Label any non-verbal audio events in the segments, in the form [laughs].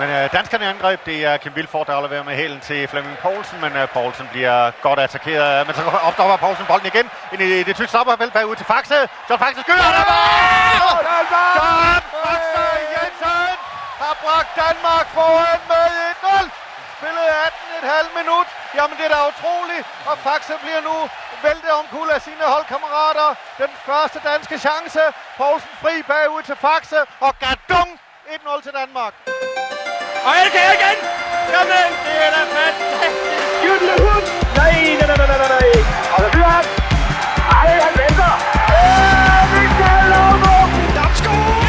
Men øh, danskerne angreb, det er Kim Vilfort, der afleverer med hælen til Flemming Poulsen, men øh, Poulsen bliver godt attackeret. Men så opstopper Poulsen bolden igen ind i det tyske stopperfelt bagud til Faxe. John Faxe skyder, der var! John Faxe Jensen har bragt Danmark foran med 1-0. Spillet 18,5 minut. Jamen det er da utroligt. Og Faxe bliver nu væltet omkuld af sine holdkammerater. Den første danske chance. Poulsen fri bagud til Faxe. Og Gadung 1-0 til Danmark. Og Elkær igen! Jamen, det er da fantastisk! Jytte Hud! Nej, nej, nej, nej, nej, nej! Og så fyrer han! Ej, han venter! Øh, Michael Laudrup! Damsgaard!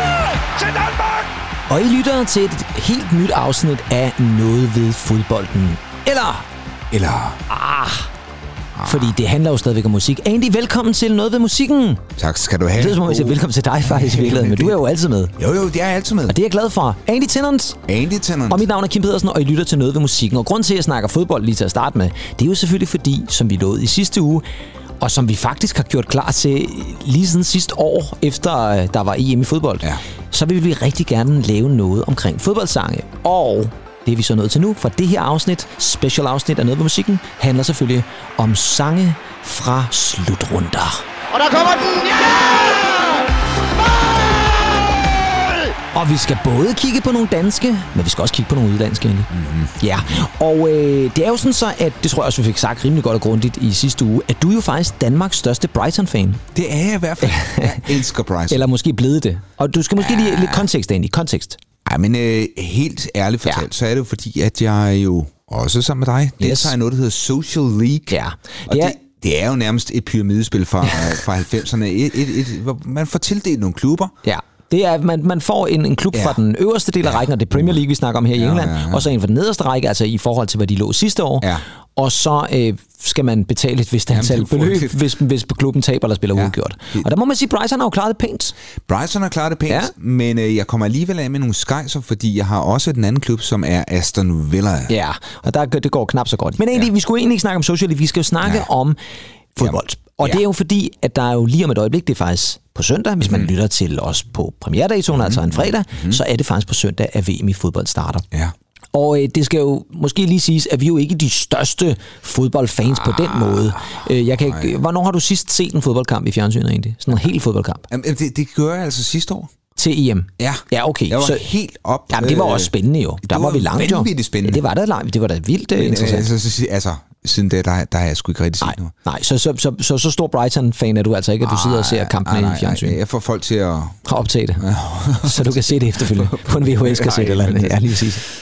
Ja! Til Danmark! Og I lytter til et helt nyt afsnit af Noget ved fodbolden. Eller, Eller... ah, fordi det handler jo stadigvæk om musik. Andy, velkommen til Noget ved musikken. Tak skal du have. Det er som om, jeg siger velkommen til dig faktisk i [laughs] virkeligheden, men du er jo altid med. Jo, jo, det er jeg altid med. Og det er jeg glad for. Andy Tennant. Andy Tennant. Og mit navn er Kim Pedersen, og I lytter til Noget ved musikken. Og grund til, at jeg snakker fodbold lige til at starte med, det er jo selvfølgelig fordi, som vi lovede i sidste uge, og som vi faktisk har gjort klar til lige siden sidste år, efter øh, der var EM i fodbold, Ja. så vil vi rigtig gerne lave noget omkring fodboldsange. Og det er vi så nået til nu, for det her afsnit, special afsnit af Noget ved musikken, handler selvfølgelig om sange fra slutrunder. Og der kommer den! Ja! Og vi skal både kigge på nogle danske, men vi skal også kigge på nogle udlandske. Mm-hmm. Ja, og øh, det er jo sådan så, at det tror jeg også, vi fik sagt rimelig godt og grundigt i sidste uge, at du er jo faktisk Danmarks største Brighton-fan. Det er jeg i hvert fald. [laughs] Jeg elsker Bryce. Eller måske blevet det. Og du skal måske lige lidt kontekst, Andy. Kontekst. Ej, men øh, helt ærligt fortalt, Ja. ja. så er det jo fordi, at jeg jo også sammen med dig, Yes. deltager i noget, der hedder Social League. Ja. Og Det er- det, det er jo nærmest et pyramidespil fra, [laughs] fra 90'erne. Et, et, et, hvor man får tildelt nogle klubber. Ja. Det er, at man, man får en, en klub ja. Fra den øverste del af rækken, og det er Premier League, vi snakker om her i Ja, England, ja, ja. og så en fra den nederste række, altså i forhold til, hvad de lå sidste år. Ja. Og så øh, skal man betale et vist antal beløb, hvis, hvis klubben taber eller spiller ja. Udgjort. Og der må man sige, at Brighton har jo klaret det pænt. Brighton har klaret det pænt, Ja. men øh, jeg kommer alligevel af med nogle skejser, fordi jeg har også den anden klub, som er Aston Villa. Ja, og der, det går knap så godt. Men egentlig, ja. vi skulle egentlig ikke snakke om social, vi skal jo snakke. Ja. om fodbold. Og Ja. det er jo fordi, at der er jo lige om et øjeblik, det er faktisk på søndag, hvis man lytter til os på premierdatoen, mm. altså en fredag, mm. så er det faktisk på søndag, at VM i fodbold starter. Ja. Og øh, det skal jo måske lige siges, at vi er jo ikke de største fodboldfans ah, på den måde. Øh, jeg kan ikke, hvornår har du sidst set en fodboldkamp i fjernsynet egentlig? Sådan en helt fodboldkamp? Jamen, det, det gjorde jeg altså sidste år. Til EM? Ja. Ja, okay. Jeg var så, helt op. Jamen, det var øh, også spændende jo. Der det var, var vi langt jo. vanvittigt spændende. Ja, det var da langt. Det var da vildt øh, Men, interessant. øh, så, så, altså, siden det, der, der har jeg sgu ikke rigtig set Nej, noget. nej så, så, så, så, så stor Brighton-fan er du altså ikke, at du sidder og ser kampene nej, i fjernsyn. Nej, jeg får folk til at... Har optaget det, [laughs] så du kan se det efterfølgende [laughs] på en VHS-kasse eller andet. Ja, lige præcis.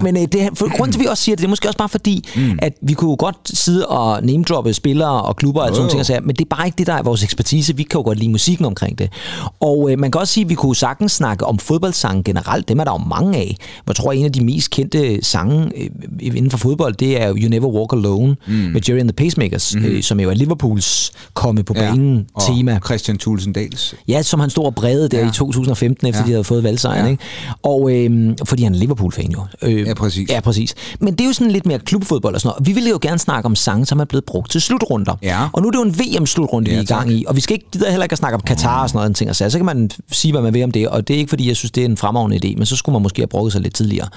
Men øh, det, for, grunden til, at vi også siger det, det er måske også bare fordi, mm. at vi kunne jo godt sidde og name-droppe spillere og klubber og alt sådan nogle ting, og sager, men det er bare ikke det, der er vores ekspertise. Vi kan jo godt lide musikken omkring det. Og øh, man kan også sige, at vi kunne sagtens snakke om fodboldsange generelt. Dem er der jo mange af. Jeg tror, en af de mest kendte sange øh, inden for fodbold, det er jo You Never Walk Alone mm. med Jerry and the Pacemakers, mm. øh, som jo er Liverpools komme på banen og tema. Christian Thulesen Dahls. Ja, som han stod og brede der ja. i 2015, efter ja. Ja. de havde fået valgsejren. Ja. Ikke? Og øhm, fordi han er Liverpool-fan jo. Øh, Ja, præcis. Ja, præcis. Men det er jo sådan lidt mere klubfodbold og sådan noget. Vi ville jo gerne snakke om sange, som er blevet brugt til slutrunder. Ja. Og nu er det jo en VM-slutrunde, Ja, vi er i gang tak. i. Og vi skal ikke gider heller ikke at snakke om Katar og sådan noget. en Ting og sager. så kan man sige, hvad man vil om det. Og det er ikke, fordi jeg synes, det er en fremragende idé. Men så skulle man måske have brugt sig lidt tidligere.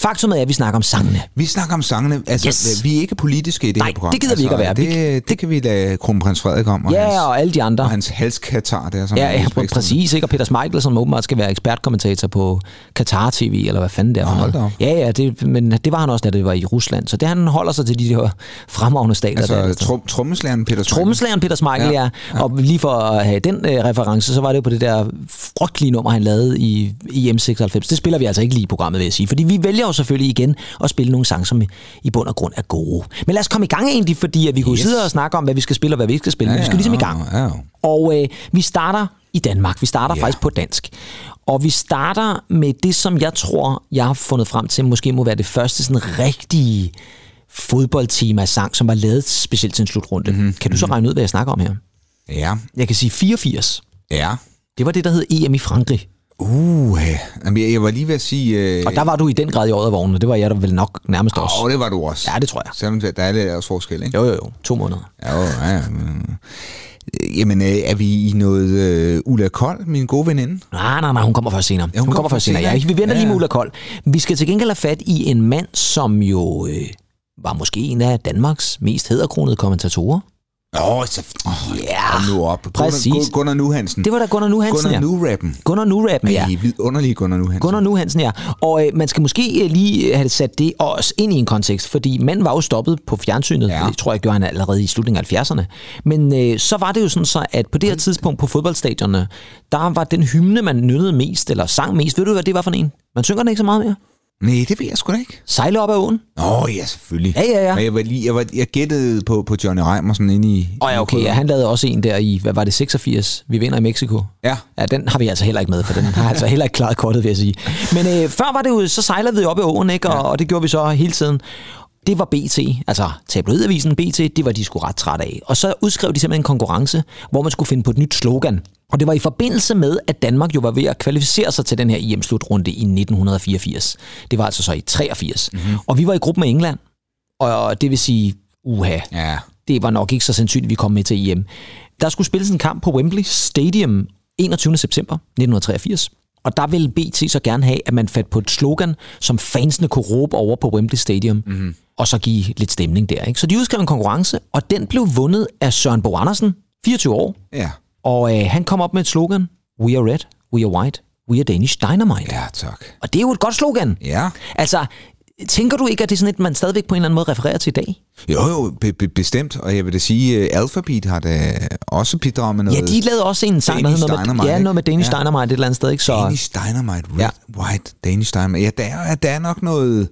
Faktum er, at vi snakker om sangene. Vi snakker om sangene. Altså, Yes. vi er ikke politiske i det Nej, her program. det gider vi ikke at være. Vi- Det, det, det kan vi lade kronprins Frederik om. Og Ja, hans, og alle de andre. og hans halskatar der. Som Ja, ja uspektrum. præcis. Ikke? Og Peter Schmeichel, som åbenbart skal være ekspertkommentator på Qatar TV, eller hvad fanden det er. for hold op. Ja, ja, det, men det var han også, da det var i Rusland. Så det han holder sig til de der fremragende stater. der, Altså, trum, trommeslageren Peter Schmeichel. Trommeslageren Peter Schmeichel, ja. Ja, ja. Og lige for at have den øh, reference, så var det jo på det der frygtelige nummer, han lavede i EM 96. Det spiller vi altså ikke lige i programmet, vil jeg sige. Fordi vi vælger jo selvfølgelig igen at spille nogle sange, som i, bund og grund er gode. Men lad os komme i gang egentlig, fordi at vi kunne Yes. sidde og snakke om, hvad vi skal spille og hvad vi ikke skal spille. Ja, men vi skal ligesom i gang. Ja, ja. Og øh, vi starter i Danmark. Vi starter yeah. faktisk på dansk. Og vi starter med det, som jeg tror, jeg har fundet frem til, måske må være det første sådan rigtige fodboldtema-sang, som var lavet specielt til en slutrunde. Mhm, Mm-hmm. Kan du så regne ud, hvad jeg snakker om her? Ja, Jeg kan sige 84. ja. Det var det, der hed EM i Frankrig. Uh, jamen, jeg, var lige ved at sige... Øh, Og der var du i den grad i året af vognen. Det var jeg der vel nok nærmest også. Åh, det var du også. Ja, det tror jeg. Selvom der er lidt også forskel, ikke? Jo, jo, jo. To måneder. Ja, jo, ja, ja. Øh, Jamen, øh, er vi i noget øh, Ulla Kold, min gode veninde? Nej, nej, nej, hun kommer først senere. Ja, hun hun, kommer kommer først senere, senere, ja. Vi venter ja, lige med ja. Ulla Kold. Vi skal til gengæld have fat i en mand, som jo øh, var måske en af Danmarks mest hæderkronede kommentatorer. Åh, så... Oh, Ja, Kom nu op. præcis. Gunnar, Gunnar Nu Hansen. Det var da Gunnar Nu Hansen, Gunnar ja. Nu-rappen. Gunnar Nu-rappen, ja. Ja. vidunderlige Gunnar Nu Hansen. Gunnar Nu Hansen, ja. Og øh, man skal måske øh, lige have sat det også ind i en kontekst, fordi manden var jo stoppet på fjernsynet. Ja. Det tror jeg gjorde han allerede i slutningen af 70'erne. Men øh, så var det jo sådan så, at på det her tidspunkt på fodboldstadionerne, der var den hymne, man nyttede mest, eller sang mest. Ved du, hvad det var for en? Man synger den ikke så meget mere. Nej, det ved jeg sgu da ikke. Sejle op ad åen. Åh, ja, selvfølgelig. Ja, ja, ja. Men jeg, var lige, jeg, var, jeg gættede på, på Johnny Reimersen inde i... Og ja, okay, ja, han lavede også en der i, hvad var det, 86? Vi vinder i Mexico. Ja. Ja, den har vi altså heller ikke med, for den har altså heller ikke klaret kortet, vil jeg sige. Men øh, før var det jo, så sejlede vi op i åen, ikke? Og, ja. og det gjorde vi så hele tiden. Det var BT, altså tabloidavisen BT, det var de sgu ret trætte af. Og så udskrev de simpelthen en konkurrence, hvor man skulle finde på et nyt slogan. Og det var i forbindelse med, at Danmark jo var ved at kvalificere sig til den her EM-slutrunde i 1984. Det var altså så i 83. Mm-hmm. Og vi var i gruppe med England, og det vil sige, uha, Ja. det var nok ikke så sandsynligt, at vi kom med til EM. Der skulle spilles en kamp på Wembley Stadium 21. september 1983. Og der ville BT så gerne have, at man fandt på et slogan, som fansene kunne råbe over på Wembley Stadium, mm-hmm. og så give lidt stemning der. Ikke? Så de udskrev en konkurrence, og den blev vundet af Søren Bo Andersen, 24 år. Ja. Og øh, han kom op med et slogan, We are red, we are white, we are Danish dynamite. Ja, tak. Og det er jo et godt slogan. Ja. Altså, tænker du ikke, at det er sådan et, man stadigvæk på en eller anden måde refererer til i dag? Jo, jo, be- be- bestemt. Og jeg vil da sige, uh, Alphabet har da også bidraget med noget. Ja, de lavede også en sang, der hedder noget med, ja, noget med? Danish Ja. Dynamite et eller andet sted, ikke? Så, Danish Dynamite, red, Ja. ja. white, Danish Dynamite. Ja, der er, der er nok noget,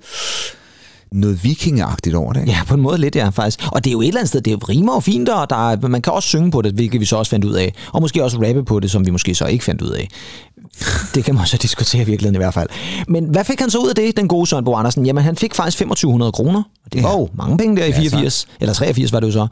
noget vikingeagtigt over det. ikke? Ja, på en måde lidt, ja, faktisk. Og det er jo et eller andet sted, det rimer jo fint, og der er, man kan også synge på det, hvilket vi så også fandt ud af. Og måske også rappe på det, som vi måske så ikke fandt ud af. Det kan man så [laughs] diskutere i virkeligheden i hvert fald. Men hvad fik han så ud af det, den gode Søren Bo Andersen? Jamen, han fik faktisk 2500 kroner. Og det var Ja. jo mange penge der i Ja, 84, eller 83 var det jo så.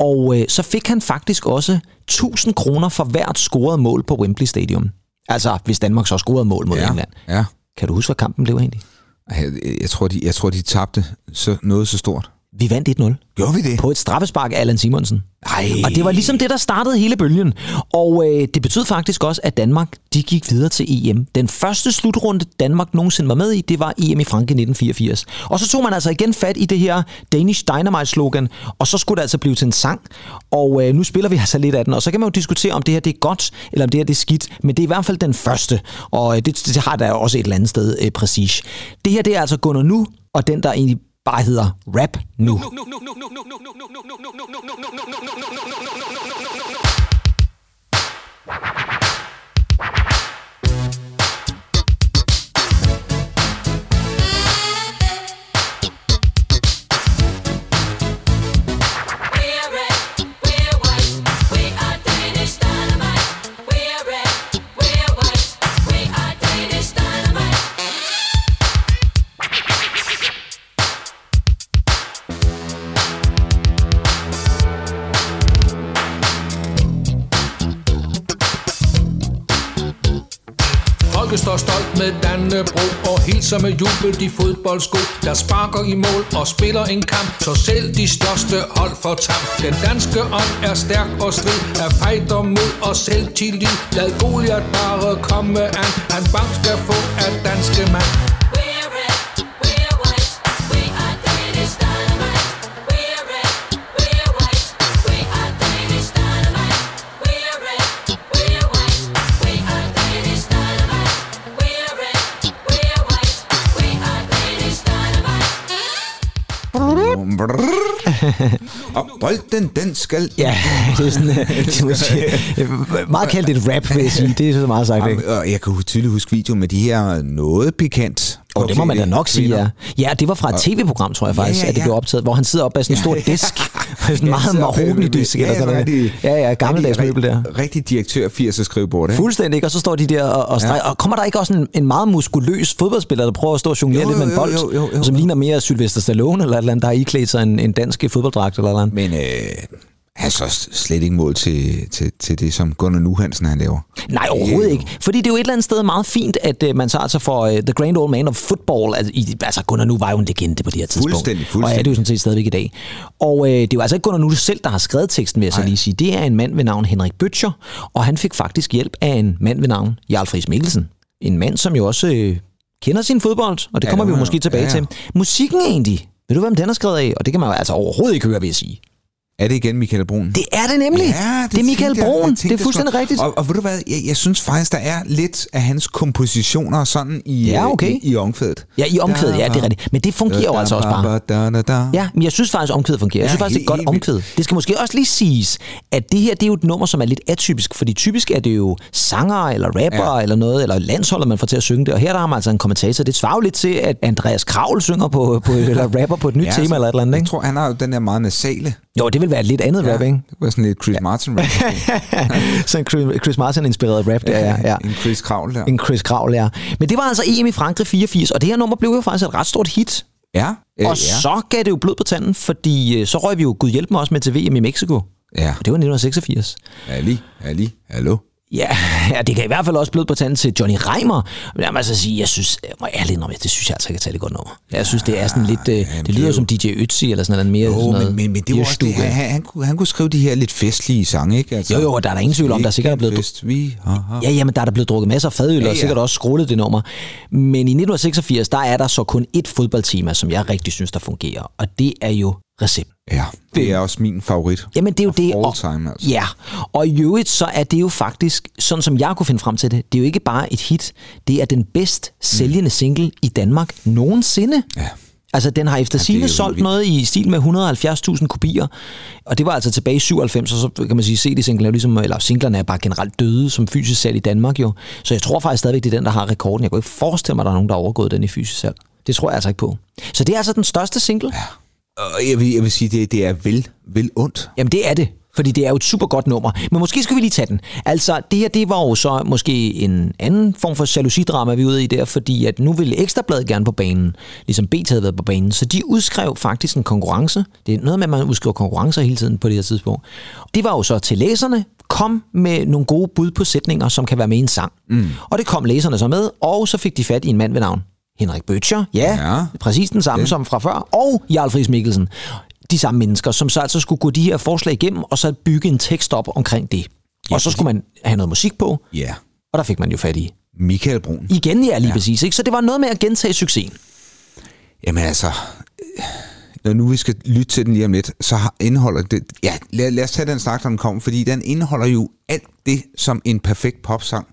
Og øh, så fik han faktisk også 1000 kroner for hvert scoret mål på Wembley Stadium. Altså, hvis Danmark så scorede mål mod ja. England. ja. Kan du huske, hvad kampen blev egentlig? Jeg, jeg, tror, de, jeg tror, de tabte så, noget så stort. Vi vandt 1-0 Gjorde vi det? på et straffespark af Allan Simonsen. Ej. Og det var ligesom det, der startede hele bølgen. Og øh, det betød faktisk også, at Danmark de gik videre til EM. Den første slutrunde, Danmark nogensinde var med i, det var EM i Franke 1984. Og så tog man altså igen fat i det her Danish Dynamite-slogan, og så skulle det altså blive til en sang. Og øh, nu spiller vi altså lidt af den, og så kan man jo diskutere, om det her det er godt, eller om det her det er skidt. Men det er i hvert fald den første, og øh, det, det har der også et eller andet sted øh, præcis. Det her det er altså Gunnar Nu, og den der egentlig bare hedder Rap Nu. We're står stolt med Dannebro og hilser med jubel de fodboldsko, der sparker i mål og spiller en kamp, så selv de største hold får tam. Den danske ånd er stærk og strid, er fighter mod og selvtillid. Lad Goliath bare komme an, han bank skal få af danske mand. Og bolden, den skal... Ja, det er sådan, øh, det øh, meget kaldt et rap, vil jeg sige. Det er så meget sagt, ikke? Jeg kan tydeligt huske video med de her noget pikant. Og det må man da nok sige, ja. Ja, det var fra et tv-program, tror jeg faktisk, Ja, ja, at det ja. blev optaget, hvor han sidder op bag sådan en stor disk. [laughs] [laughs] Sådan en meget sidder mahogni bagved- disk. Ja, eller sådan noget. Ja, ja, gammeldags møbel der. Rigtig direktør 80'er skrivebord, ikke? Fuldstændig, ikke? Og så står de der og, og streger. Og kommer der ikke også en, en meget muskuløs fodboldspiller, der prøver at stå og jonglere Jo, lidt med en jo, bold, jo, jo, jo, og som jo. ligner mere Sylvester Stallone, eller et eller andet, der har iklædt sig en, en dansk fodbolddragt eller et eller andet? Men øh, er så slet ikke mål til, til, til det, som Gunnar Nu Hansen han laver. Nej, overhovedet ikke. Fordi det er jo et eller andet sted meget fint, at uh, man så altså får uh, The Grand Old Man of Football. Altså, i, altså Gunnar Nu var jo en legende på det her tidspunkt. Fuldstændig, Og fuldstændig. er det jo sådan set stadigvæk i dag. Og uh, det er jo altså ikke Gunnar Nu selv, der har skrevet teksten, vil jeg så lige sige. Det er en mand ved navn Henrik Bøtcher, og han fik faktisk hjælp af en mand ved navn Jarl Friis Mikkelsen. En mand, som jo også uh, kender sin fodbold, og det Ja, kommer vi jo måske tilbage ja, ja. til. Musikken egentlig, ved du, hvem den er skrevet af? Og det kan man jo altså overhovedet ikke høre, vil jeg sige. Er det igen Michael Brun? Det er det nemlig. det, er Michael tænkte jeg- jeg Det er fuldstændig rigtigt. Og, og ved du hvad, jeg, jeg synes faktisk, der er lidt af hans kompositioner sådan i, Ja, øh, okay. i, i omkvædet. Ja, i omkvædet, ja, det er rigtigt. Men det fungerer jo altså også bare. Da, da, da. Ja, men jeg synes faktisk, omkvædet fungerer. Jeg Ja, synes faktisk, det er godt omkvæd. Det skal måske også lige siges, at det her det er jo et nummer, som er lidt atypisk, fordi typisk er det jo sanger eller rapper ja. Ja. eller noget, eller landsholder, man får til at synge det. Og her der har man altså en kommentator. Det svarer jo lidt til, at Andreas Kravl synger på, på eller rapper på et nyt ja, tema eller et eller andet, Jeg ikke? tror, han har jo den der meget nasale. Jo, det vil være et lidt andet ja. rap, ikke? Det var sådan lidt Chris Martin rap. [laughs] Sådan en Chris Martin-inspireret rap, der ja, ja. En Chris Kravl der. En Chris Kravl, ja. Men det var altså EM i Frankrig 84, og det her nummer blev jo faktisk et ret stort hit. Ja, øh, Og så gav det jo blod på tanden, fordi øh, så røg vi jo Gud hjælp mig også med til VM i Mexico. ja. Og det var 1986. Ali, Ali, hallo. Ja, ja, det kan i hvert fald også bløde på tanden til Johnny Reimer. Men jeg må altså sige, jeg synes, jeg må ærligt indrømme, det synes jeg altså ikke er tale godt nummer. Jeg synes, det er sådan lidt, øh, det det lyder er som DJ Ötzi eller sådan noget mere. Jo, sådan noget men, men, men det var også det, han, han, kunne, han kunne skrive de her lidt festlige sange, ikke? Altså, Jo, jo, og der er der ingen tvivl om, der sikkert er blevet- Fest, vi har haft. Ja, jamen, der er der blevet drukket masser af fadøl, ja, Ja, og ja. sikkert også skrullet det nummer. Men i 1986, der er der så kun ét fodboldtema, som jeg rigtig synes, der fungerer. Og det er jo recept. Ja, det er også min favorit. Jamen, det er jo det. all og, time, altså. Ja, og i øvrigt, så er det jo faktisk, sådan som jeg kunne finde frem til det, det er jo ikke bare et hit, det er den bedst sælgende single i Danmark nogensinde. Ja. Altså, den har efter er sine solgt vildt. noget i stil med 170.000 kopier, og det var altså tilbage i 97, og så kan man sige, CD-singlen er ligesom, eller singlerne er bare generelt døde som fysisk salg i Danmark jo. Så jeg tror faktisk stadigvæk, det er den, der har rekorden. Jeg kunne ikke forestille mig, at der er nogen, der har overgået den i fysisk salg. Det tror jeg altså ikke på. Så det er altså den største single. Ja. Og jeg vil, jeg vil sige, det, det er vel, vel ondt. Jamen det er det, fordi det er jo et super godt nummer. Men måske skal vi lige tage den. Altså det her, det var jo så måske en anden form for jalousidrama, vi er ude i der, fordi at nu ville Ekstrabladet gerne på banen, ligesom BT havde været på banen, så de udskrev faktisk en konkurrence. Det er noget med, at man udskriver konkurrencer hele tiden på det her tidspunkt. Det var jo så til læserne, kom med nogle gode bud på sætninger, som kan være med i en sang. Mm. Og det kom læserne så med, og så fik de fat i en mand ved navn Henrik Bøtcher. Ja, Ja. præcis den samme som fra før. Og Jarl Friis Mikkelsen. De samme mennesker, som så altså skulle gå de her forslag igennem, og så bygge en tekst op omkring det. Og så skulle man have noget musik på, Ja. og der fik man jo fat i. Michael Brun. Igen, ja, lige ja. præcis. Ikke? Så det var noget med at gentage succesen. Jamen altså, øh, når nu vi skal lytte til den lige om lidt, så indeholder det... Ja, lad, lad os tage den snak, når den kommer, fordi den indeholder jo alt det, som en perfekt popsang,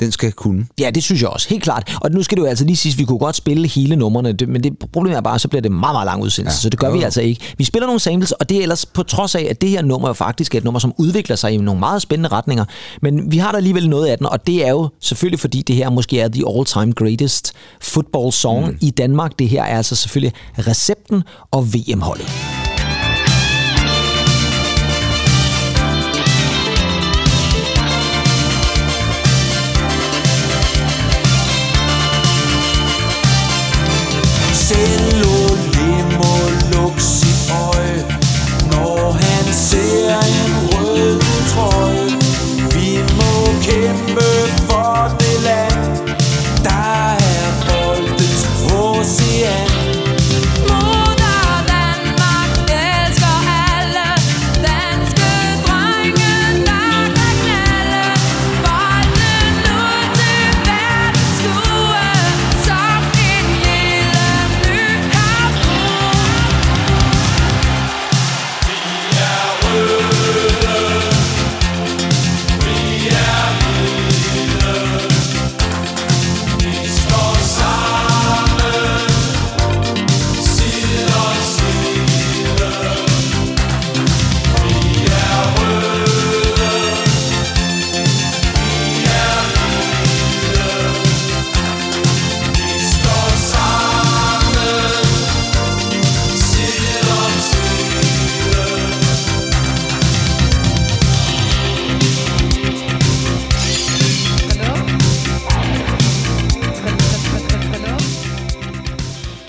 den skal kunne. Ja, det synes jeg også, helt klart. Og nu skal det jo altså lige sige, at vi kunne godt spille hele numrene, men det problemet er bare, så bliver det meget, meget lang udsendelse, ja. så det gør vi altså ikke. Vi spiller nogle samples, og det er ellers på trods af, at det her nummer jo faktisk er et nummer, som udvikler sig i nogle meget spændende retninger. Men vi har da alligevel noget af den, og det er jo selvfølgelig, fordi det her måske er the all-time greatest football song mm. i Danmark. Det her er altså selvfølgelig recepten og VM-holdet.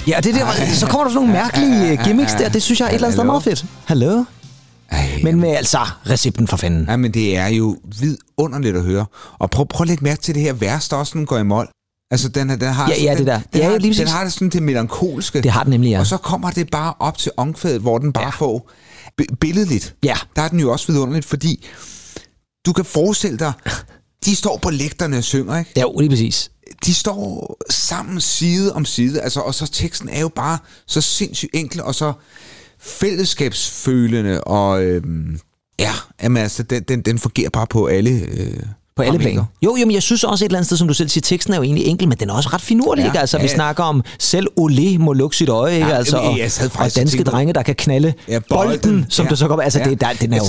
Ja, det der, så kommer der sådan nogle mærkelige øh, gimmicks der. Det synes jeg er et eller andet sted meget fedt. Hallo? Ej, Men med altså recepten for fanden. Ja, men det er jo vidunderligt at høre. Og prøv, prøv at lægge mærke til det her værste også, den går i mål. Altså, den, den har, Ja, ja, den, det der. Den, Ja, har, lige den har det sådan det melankolske. Det har den nemlig, ja. Og så kommer det bare op til omkvædet, hvor den bare ja. får bi- billedligt. Ja. Der er den jo også vidunderligt, fordi du kan forestille dig, de står på lægterne og synger, ikke? Ja, lige præcis. de står sammen side om side, altså, og så teksten er jo bare så sindssygt enkel, og så fællesskabsfølende, og øhm, ja, jamen, altså, den, den, den fungerer bare på alle øh, På alle planer. Jo, jo, men jeg synes også et eller andet sted, som du selv siger, teksten er jo egentlig enkel, men den er også ret finurlig, Ja, ikke? Altså, ja, vi snakker om selv Olé må lukke sit øje, ikke? Ja, Altså, jamen, og, og danske drenge, der kan knalde Ja, bolden, som ja, du så kommer... Altså, ja. det, der, den er jo,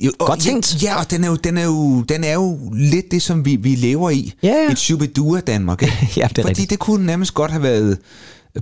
jo og- godt tænkt. Ja, og den er jo, den er jo, den er jo lidt det, som vi, vi lever i. Ja, ja. Et Shubidua Danmark, ikke? [laughs] Ja, det er Fordi rigtigt. det kunne nærmest godt have været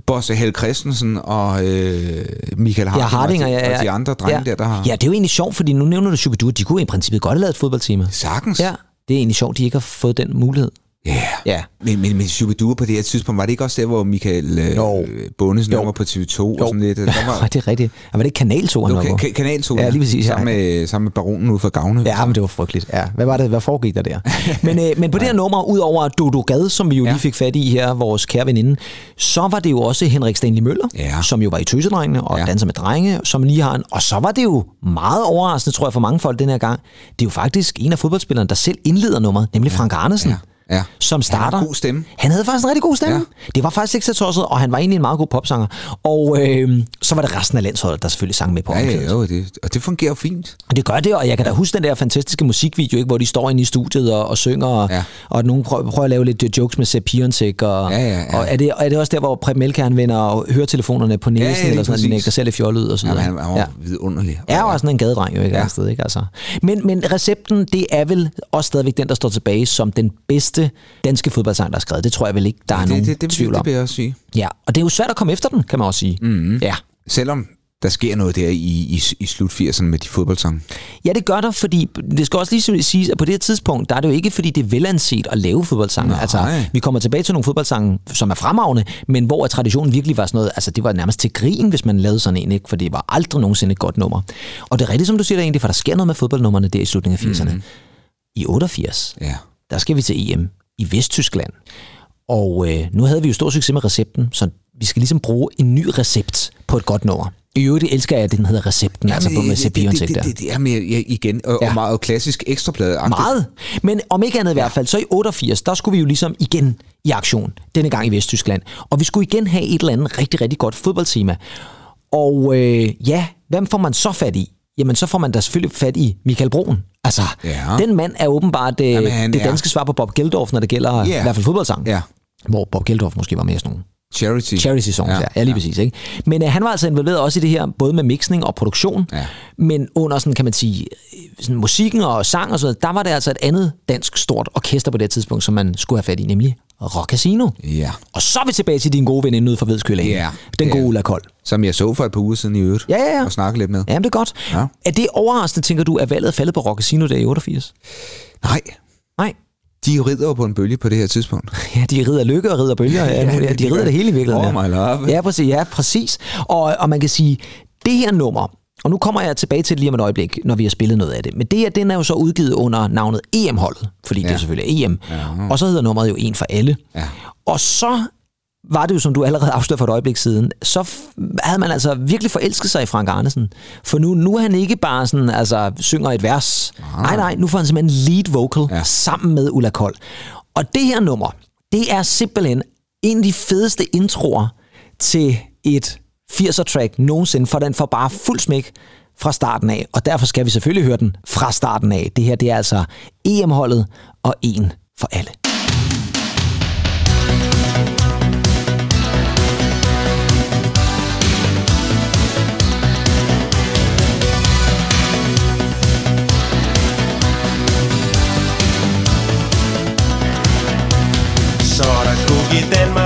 Bosse Hel Christensen og øh, Michael Hardinger, Ja, Hardinger, og, de, ja, ja. og de andre drenge ja. der, der har Ja, det er jo egentlig sjovt, fordi nu nævner du Shubidua, de kunne i princippet godt have lavet et fodboldtime. sagtens. Ja, det er egentlig sjovt, de ikke har fået den mulighed. Yeah. Ja. Men, men, men Shubidua på det her tidspunkt, var det ikke også der, hvor Michael øh, Jo. Bundesen Jo. var på TV2 og sådan lidt? Der Ja, var, [laughs] det er rigtigt. Ja, var det ikke Kanal 2, han var ka- kanal 2, Ja, lige præcis, ja. Sammen med, sammen med baronen ude for Gavne. Ja, men det var frygteligt. Ja. Hvad var det? Hvad foregik der der? [laughs] Men, øh, men på det her nummer, ud over Dodo Gad, som vi jo Ja. lige fik fat i her, vores kære veninde, så var det jo også Henrik Stanley Møller, Ja. som jo var i Tøsedrengene og Ja. ja. danser med drenge, som lige har en. Og så var det jo meget overraskende, tror jeg, for mange folk den her gang. Det er jo faktisk en af fodboldspillerne, der selv indleder nummeret, nemlig Frank Arnesen. Ja. Ja. Som starter. Han en god stemme. Han havde faktisk en rigtig god stemme. Ja. Ja. Det var faktisk ikke så tosset, og han var egentlig en meget god popsanger. Og øh, så var det resten af landsholdet, der selvfølgelig sang med på Ja, ja, jo, det, og det fungerer fint. Og det gør det, og jeg kan da huske den der fantastiske musikvideo, ikke, hvor de står inde i studiet og, og synger, og, Ja. ja. og nogen prøver, prøver at lave lidt øh, jokes med Sepp Piontek, og, Ja, ja, ja. og er, det, og er det også der, hvor Preben Melke han vender og hører telefonerne på næsen, Ja, ja, eller sådan, noget, de selv i fjollet ud og så Ja, videre. han, han var ja. ja. vidunderlig. Er jo også sådan en gadedreng jo ikke Ja. ja. sted, ikke altså. Men, men recepten, det er vel også stadigvæk den, der står tilbage som den bedste danske fodboldsang, der er skrevet. Det tror jeg vel ikke, der er nogen det, det, det, tvivl det, om. det vil jeg også sige. Ja, og det er jo svært at komme efter den, kan man også sige. Mm. Ja. Selvom der sker noget der i, i, i slut 80'erne med de fodboldsange. Ja, det gør der, fordi det skal også lige siges, at på det her tidspunkt, der er det jo ikke, fordi det er velanset at lave fodboldsange. Nej. Altså, vi kommer tilbage til nogle fodboldsange, som er fremragende, men hvor traditionen virkelig var sådan noget, altså det var nærmest til grin, hvis man lavede sådan en, ikke? for det var aldrig nogensinde et godt nummer. Og det er rigtigt, som du siger der egentlig, for der sker noget med fodboldnummerne der i slutningen af 80'erne. Mm. I 88, Ja. der skal vi til EM i Vesttyskland. Og øh, nu havde vi jo stor succes med recepten, så vi skal ligesom bruge en ny recept på et godt nummer. I øvrigt elsker jeg, at den hedder recepten, ja, altså på med det, det, det, der. det, det, er mere ja, igen, og, ja. Og meget klassisk ekstraplade. Meget. Men om ikke andet i hvert fald, så i 88, der skulle vi jo ligesom igen i aktion. Denne gang i Vesttyskland. Og vi skulle igen have et eller andet rigtig, rigtig godt fodboldtema. Og øh, ja, hvem får man så fat i? Jamen, så får man da selvfølgelig fat i Michael Broen. Altså, Ja. den mand er åbenbart øh, Jamen, det er- danske svar på Bob Geldorf, når det gælder Ja. i hvert fald fodboldsang. Ja. Hvor Bob Geldorf måske var mere sådan nogle Charity. charity songs, ja, ja, ja lige præcis. Ikke? Men øh, han var altså involveret også i det her, både med mixning og produktion, Ja. men under sådan, kan man sige, øh, sådan musikken og sang og sådan noget, der var det altså et andet dansk stort orkester på det tidspunkt, som man skulle have fat i, nemlig Rock Casino. Ja. Og så er vi tilbage til din gode veninde ude fra Vedskøla. Ja. Den Ja. gode Ulla Kold. Som jeg så for et par uger siden i øvrigt. Ja, ja, ja. Og snakke lidt med. Jamen, det er godt. Ja. Er det overraskende, tænker du, at valget er faldet på Rock Casino der i 88? Nej, Nej. de rider jo på en bølge på det her tidspunkt. [laughs] Ja, de rider lykke og rider bølger. [laughs] Ja, ja, det de rider det hele i virkeligheden. Oh ja. my love. Ja, præcis. Ja, præcis. Og, og man kan sige, det her nummer, og nu kommer jeg tilbage til det lige om et øjeblik, når vi har spillet noget af det. Men det her, den er jo så udgivet under navnet EM-holdet, fordi ja. det er selvfølgelig EM. Ja. Og så hedder nummeret jo En for alle. Ja. Og så var det jo, som du allerede [laughs] afslørede for et øjeblik siden, så havde man altså virkelig forelsket sig i Frank Arnesen. For nu, nu er han ikke bare sådan, altså, synger et vers. Nej, nej, nu får han simpelthen lead vocal. Ja. sammen med Ulla Kold. Og det her nummer, det er simpelthen en af de fedeste introer til et 80'er-track nogensinde, for den får bare fuld smæk fra starten af, og derfor skal vi selvfølgelig høre den fra starten af. Det her, det er altså EM-holdet og en for alle. Så er der i Danmark,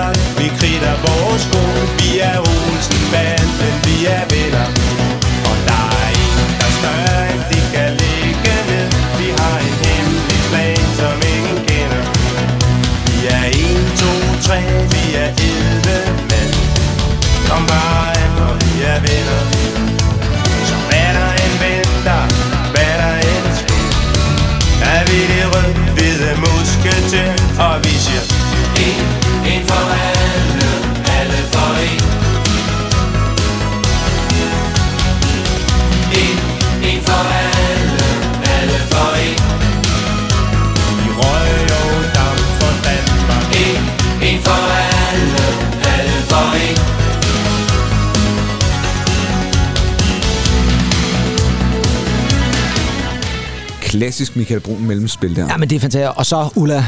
Klassisk Michael Brun mellemspil der. Ja, men det er fantastisk. Og så Ulla.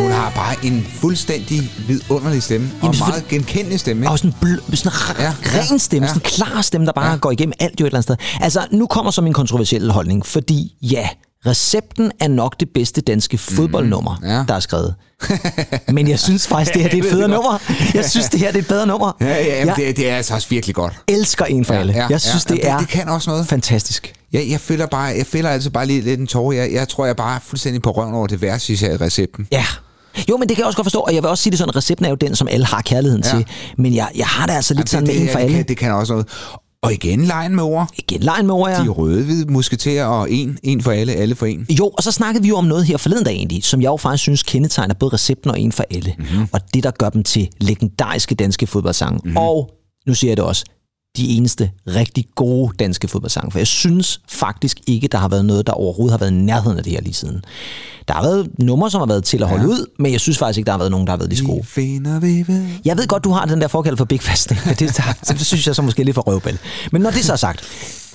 Hun har bare en fuldstændig vidunderlig stemme. Og Jamen, en for- meget genkendelig stemme. Ikke? Og sådan en sådan Ja, ren stemme, ja. sådan en klar stemme, der bare ja. går igennem alt jo et eller andet sted. Altså, nu kommer så min kontroversielle holdning, fordi ja, recepten er nok det bedste danske fodboldnummer, Mhm. ja. der er skrevet. [laughs] Men jeg synes faktisk, det her det er et federe det nummer. Jeg synes, det her det er et bedre nummer. Ja, ja, jamen, jeg det, det er altså også virkelig godt. elsker en for alle. Jeg synes, det Jamen, er Det kan også noget. fantastisk. Jeg, jeg føler bare, jeg føler altså bare lige lidt en tårer. Jeg, jeg tror, jeg bare er fuldstændig på røven over det værste, især i recepten. Ja. Jo, men det kan jeg også godt forstå, og jeg vil også sige det sådan, recepten er jo den, som alle har kærligheden Ja. ja. til. Men jeg, jeg har det altså lidt sådan det, med en det, for det, alle. kan, det kan også noget. Og igen, lejen med ord. Igen, lejen med ord, ja. De røde-hvide musketerer og en, en for alle, alle for en. Jo, og så snakkede vi jo om noget her forleden dag egentlig, som jeg jo faktisk synes kendetegner både recepten og en for alle. Mhm. Mm-hmm. Og det, der gør dem til legendariske danske fodboldsange. Mhm. Mm-hmm. Og nu siger jeg det også, de eneste rigtig gode danske fodboldsange. For jeg synes faktisk ikke, der har været noget, der overhovedet har været i nærheden af det her lige siden. Der har været numre, som har været til at holde Ja. ud, men jeg synes faktisk ikke, der har været nogen, der har været lige så gode. Jeg ved godt, du har den der forkald for Big Fast. Men det, der, [laughs] det synes jeg så måske lidt for røvbæl. Men når det så er sagt,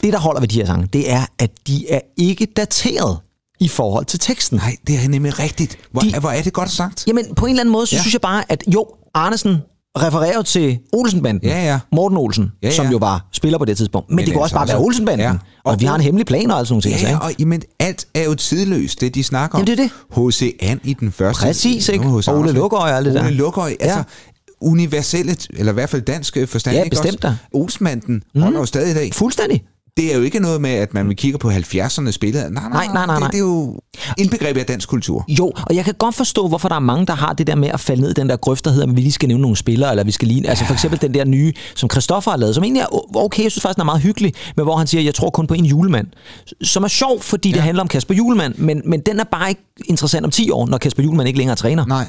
det der holder ved de her sange, det er, at de er ikke dateret i forhold til teksten. Nej, det er nemlig rigtigt. Hvor, De- hvor er det godt sagt? Jamen, på en eller anden måde, så ja. synes jeg bare, at jo, Arnesen refererer jo til Olsenbanden. Ja, ja. Morten Olsen, Ja, ja, som jo var spiller på det tidspunkt. Men, Men det kunne altså også bare også- være Olsenbanden. Ja. Og, Og- vi har en hemmelig plan og alt sådan nogle ting. Ja, altså, ja, og jamen, alt er jo tidløst, det de snakker om. Jamen, det er det. H.C. And i den første. Præcis, ikke? Og Ole. Lukøje og alt det der. Ole Lukøje, altså Ja. universelle, eller i hvert fald dansk forstand. Ja, bestemt da. Olsmanden mm. holder jo stadig i dag. Fuldstændig. Det er jo ikke noget med, at man vil kigge på 70'erne spillet. Nej, nej, Nej, nej, nej, Det, det er jo indbegrebet af dansk kultur. Jo, og jeg kan godt forstå, hvorfor der er mange, der har det der med at falde ned i den der grøft, der hedder, at vi lige skal nævne nogle spillere, eller vi skal lige... Altså for eksempel den der nye, som Christoffer har lavet, som egentlig er okay, jeg synes faktisk, den er meget hyggelig, men hvor han siger, jeg tror kun på en julemand. Som er sjov, fordi ja. det handler om Kasper Julemand, men, men den er bare ikke interessant om 10 år, når Kasper Julemand ikke længere er træner. Nej.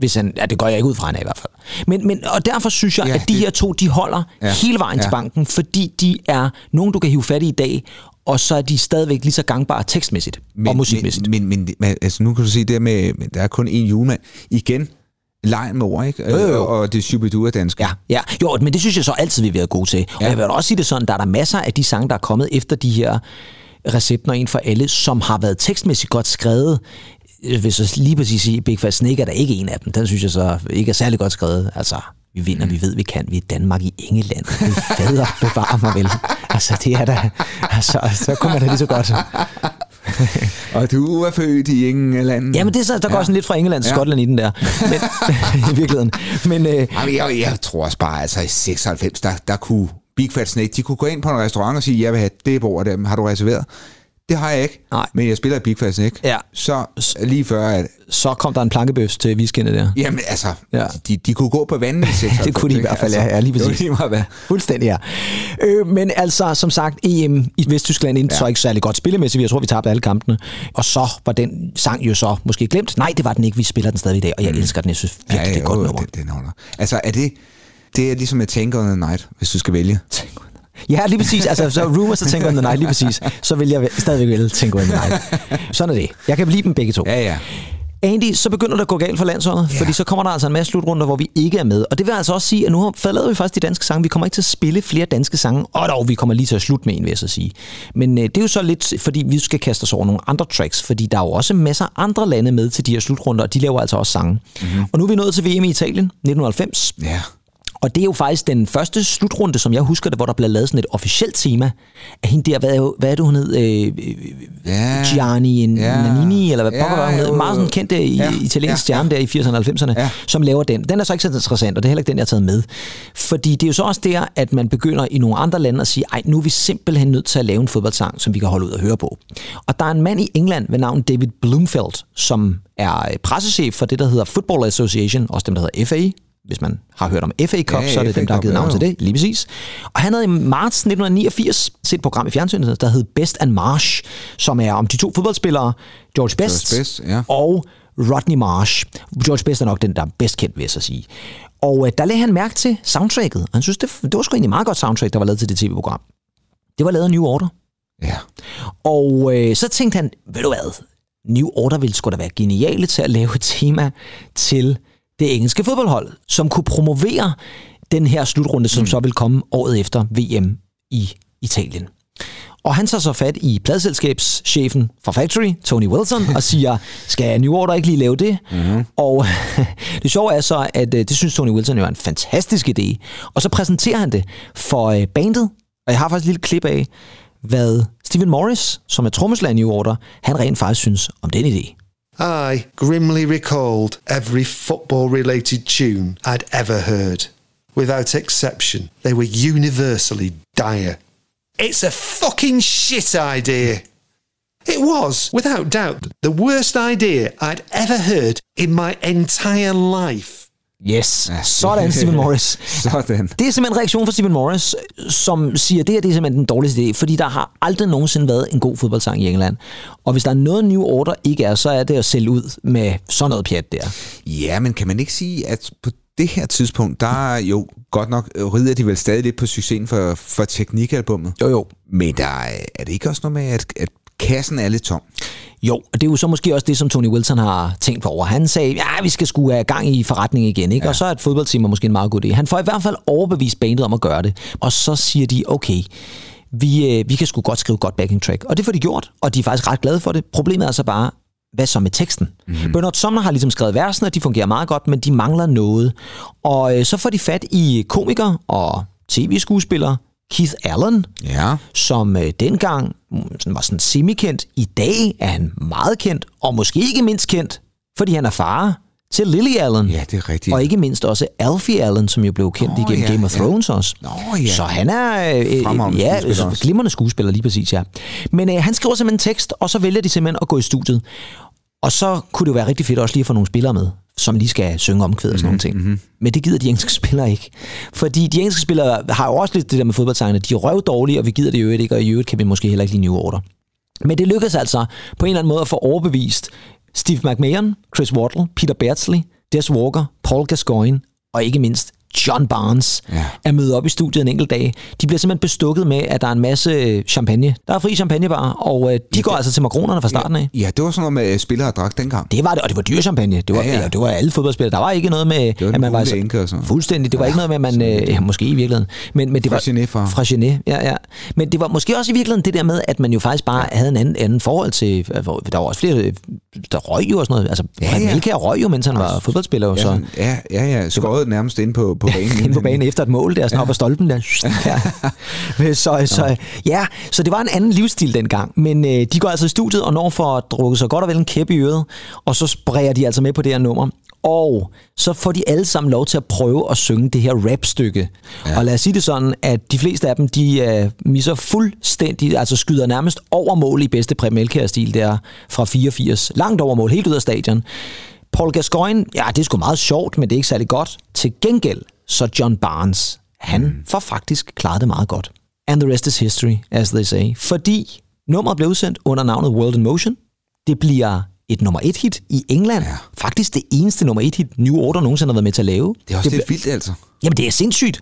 Hvis han, ja, det går jeg ikke ud fra, han er i hvert fald. Men, men, og derfor synes jeg, Ja, at de det- her to, de holder Ja, hele vejen ja. til banken, fordi de er nogen, du kan hive fat i i dag, og så er de stadigvæk lige så gangbare tekstmæssigt men, og musikmæssigt. Men, men, men altså, nu kan du sige det med, der er kun én julemand. Igen, lejen med ord, ikke? Jo, jo, jo. Og det er dansk. Ja, ja, jo, men det synes jeg så altid, vi har været gode til. Og Ja. jeg vil også sige det sådan, der er der masser af de sange, der er kommet efter de her recepter en for alle, som har været tekstmæssigt godt skrevet. Øh, Hvis jeg lige præcis sige, Big Fat Snake er der ikke en af dem. Den synes jeg så ikke er særlig godt skrevet. Altså, vi vinder, vi ved, vi kan. Vi er Danmark i England. Det fader bevare mig vel. Altså, det er da... Altså, så kunne man da lige så godt. [laughs] Og du er født i England. Jamen, det er så, der går Ja. sådan lidt fra England til Ja. Skotland i den der. Men, [laughs] I virkeligheden. Men, øh, Jamen, jeg, jeg tror også bare, altså i 96, der, der kunne Big Fat Snake, de kunne gå ind på en restaurant og sige, jeg vil have det bord der, har du reserveret? Det har jeg ikke, Nej. men jeg spiller i Big Fat Snake. Ja. Så lige før, at, så kom der en plankebøfs til weekenden der. jamen altså, Ja. ja. de, de kunne gå på vandet i 96. [laughs] Det kunne de i ikke? hvert fald, ja, ja, lige det præcis. lige meget. Fuldstændig, ja. Øh, men altså, som sagt, EM i Vesttyskland endte ja. Ja. så ikke særlig godt spillemæssigt. Jeg tror, vi tabte alle kampene. Og så var den sang jo så måske glemt. Nej, det var den ikke. Vi spiller den stadig i dag, og jeg elsker den. Jeg synes virkelig, det er et godt nummer. Den, den holder. Altså, er det, det er ligesom at tænke on the night, hvis du skal vælge. Ja, lige præcis. Altså, så Rumors og Tænker on the Night, lige præcis. Så vil jeg stadigvæk vælge Tænker on the Night. Sådan er det. Jeg kan lide dem begge to. Ja, ja. Andy, så begynder det at gå galt for landsholdet, Ja. fordi så kommer der altså en masse slutrunder, hvor vi ikke er med. Og det vil altså også sige, at nu har forladet vi faktisk de danske sange. Vi kommer ikke til at spille flere danske sange. Og dog, vi kommer lige til at slutte med en, vil jeg så sige. Men øh, det er jo så lidt, fordi vi skal kaste os over nogle andre tracks, fordi der er jo også masser af andre lande med til de her slutrunder, og de laver altså også sange. Mm-hmm. Og nu er vi nået til VM i Italien, 1990. Ja. Og det er jo faktisk den første slutrunde, som jeg husker det, hvor der blev lavet sådan et officielt tema af hende der, hvad hvad er det, hun hed? Øh, Ja. Gianni Ja. Nannini, eller hvad Ja, pokker var hun hed? Meget sådan jo. kendt i, Ja, italiensk ja, stjerne der i 80'erne og 90'erne, Ja. som laver den. Den er så ikke så interessant, og det er heller ikke den, jeg har taget med. Fordi det er jo så også der, at man begynder i nogle andre lande at sige, ej, nu er vi simpelthen nødt til at lave en fodboldsang, som vi kan holde ud og høre på. Og der er en mand i England ved navn David Bloomfield, som er øh, pressechef for det, der hedder Football Association, også dem, der hedder FA, hvis man har hørt om FA Cup, Ja, så er det FA dem, der har givet ja, navn jo. til det, lige præcis. Og han havde i marts 1989 set et program i fjernsynet, der hed Best and Marsh, som er om de to fodboldspillere, George Best, Best, ja. og Rodney Marsh. George Best er nok den, der er bedst kendt, vil jeg så sige. Og øh, der lagde han mærke til soundtracket, og han synes, det, det var sgu egentlig et meget godt soundtrack, der var lavet til det tv-program. Det var lavet af New Order. Ja. Og øh, så tænkte han, ved du hvad, New Order ville sgu da være geniale til at lave et tema til det engelske fodboldhold, som kunne promovere den her slutrunde, som så vil komme året efter VM i Italien. Og han tager så fat i pladselskabschefen fra Factory, Tony Wilson, og siger, [laughs] skal New Order ikke lige lave det? Mm-hmm. Og [laughs] det sjove er så, at øh, det synes Tony Wilson jo er en fantastisk idé. Og så præsenterer han det for øh, bandet, og jeg har faktisk et lille klip af, hvad Stephen Morris, som er trommeslager i New Order, han rent faktisk synes om den idé. I grimly recalled every football related tune I'd ever heard. Without exception, they were universally dire. It's a fucking shit idea. It was, without doubt, the worst idea I'd ever heard in my entire life. Yes, sådan Stephen Morris. [laughs] Sådan. Det er simpelthen en reaktion fra Stephen Morris, som siger, at det her det er simpelthen den dårligste idé, fordi der har aldrig nogensinde været en god fodboldsang i England. Og hvis der er noget New Order ikke er, så er det at sælge ud med sådan noget pjat der. Ja, men kan man ikke sige, at på det her tidspunkt, der er jo godt nok, øh, rider de vel stadig lidt på succesen for, for teknikalbummet. Jo, jo. Men der er, er det ikke også noget med, at, at kassen er lidt tom? Jo, og det er jo så måske også det, som Tony Wilson har tænkt på over. Han sagde, ja, vi skal sgu have gang i forretning igen, ikke? Ja. Og så er et fodboldteam måske en meget god idé. Han får i hvert fald overbevist bandet om at gøre det. Og så siger de, okay, vi, øh, vi kan sgu godt skrive godt backing track. Og det får de gjort, og de er faktisk ret glade for det. Problemet er så bare, hvad så med teksten? Mm-hmm. Bernard Sumner har ligesom skrevet versene, og de fungerer meget godt, men de mangler noget. Og øh, så får de fat i komikere og tv-skuespillere, Keith Allen, Ja. som øh, dengang mm, sådan var sådan semi-kendt. I dag er han meget kendt, og måske ikke mindst kendt, fordi han er far til Lily Allen. Ja, det er rigtigt. Og ikke mindst også Alfie Allen, som jo blev kendt Nå, igennem ja, Game of ja. Thrones også. Nå, ja. Så han er øh, Fremragende ja, skuespiller også. glimrende skuespiller, lige præcis, ja. Men øh, han skriver simpelthen en tekst, og så vælger de simpelthen at gå i studiet. Og så kunne det jo være rigtig fedt også lige at få nogle spillere med, som lige skal synge omkvæd og sådan nogle ting. Mm-hmm. Men det gider de engelske spillere ikke. Fordi de engelske spillere har jo også lidt det der med fodboldsangene. De er røv dårlige, og vi gider det øvrigt ikke, og i øvrigt kan vi måske heller ikke lide New Order. Men det lykkedes altså på en eller anden måde at få overbevist Steve McMahon, Chris Waddle, Peter Beardsley, Des Walker, Paul Gascoigne og ikke mindst John Barnes Ja. er mødt op i studiet en enkelt dag. De bliver simpelthen bestukket med, at der er en masse champagne. Der er fri champagnebar, og øh, de går altså til makronerne fra starten af. Ja, det var sådan noget med øh, spillere og drak dengang. Det var det, og det var dyre champagne. Det var, ja, Ja, ja. ja. det var alle fodboldspillere. Der var ikke noget med, var at man var sådan. fuldstændig. Det var ikke noget med, at man, øh, ja, måske i virkeligheden. Men, men det Fra var, Genet, far. Fra Genet, ja, ja. Men det var måske også i virkeligheden det der med, at man jo faktisk bare havde en anden, anden forhold til, øh, hvor der var også flere, øh, der røg jo og sådan noget. Altså, ja, Ja, ja. ja. Melkær røg jo, mens han var fodboldspiller. Ja, så ja, ja, ja. Skåret nærmest inde på, på banen. inde på banen efter et mål der, sådan op ad stolpen der. Ja. [laughs] så, så, ja, så det var en anden livsstil dengang. Men øh, de går altså i studiet og når for at drukke sig godt og vel en kæp i øret, og så sprayer de altså med på det her nummer. Og så får de alle sammen lov til at prøve at synge det her rapstykke. Ja. Og lad os sige det sådan, at de fleste af dem, de øh, misser fuldstændig, altså skyder nærmest over mål i bedste Preben Elkjær-stil der fra 84. Langt over mål, helt ud af stadion. Paul Gascoigne, ja, det er sgu meget sjovt, men det er ikke særlig godt. Til gengæld, så John Barnes, han mm. får faktisk klaret det meget godt. And the rest is history, as they say. Fordi nummeret blev udsendt under navnet World in Motion. Det bliver et nummer et hit i England. Ja. Faktisk det eneste nummer et hit, New Order nogensinde har været med til at lave. Det er også det lidt vildt, altså. Jamen, det er sindssygt.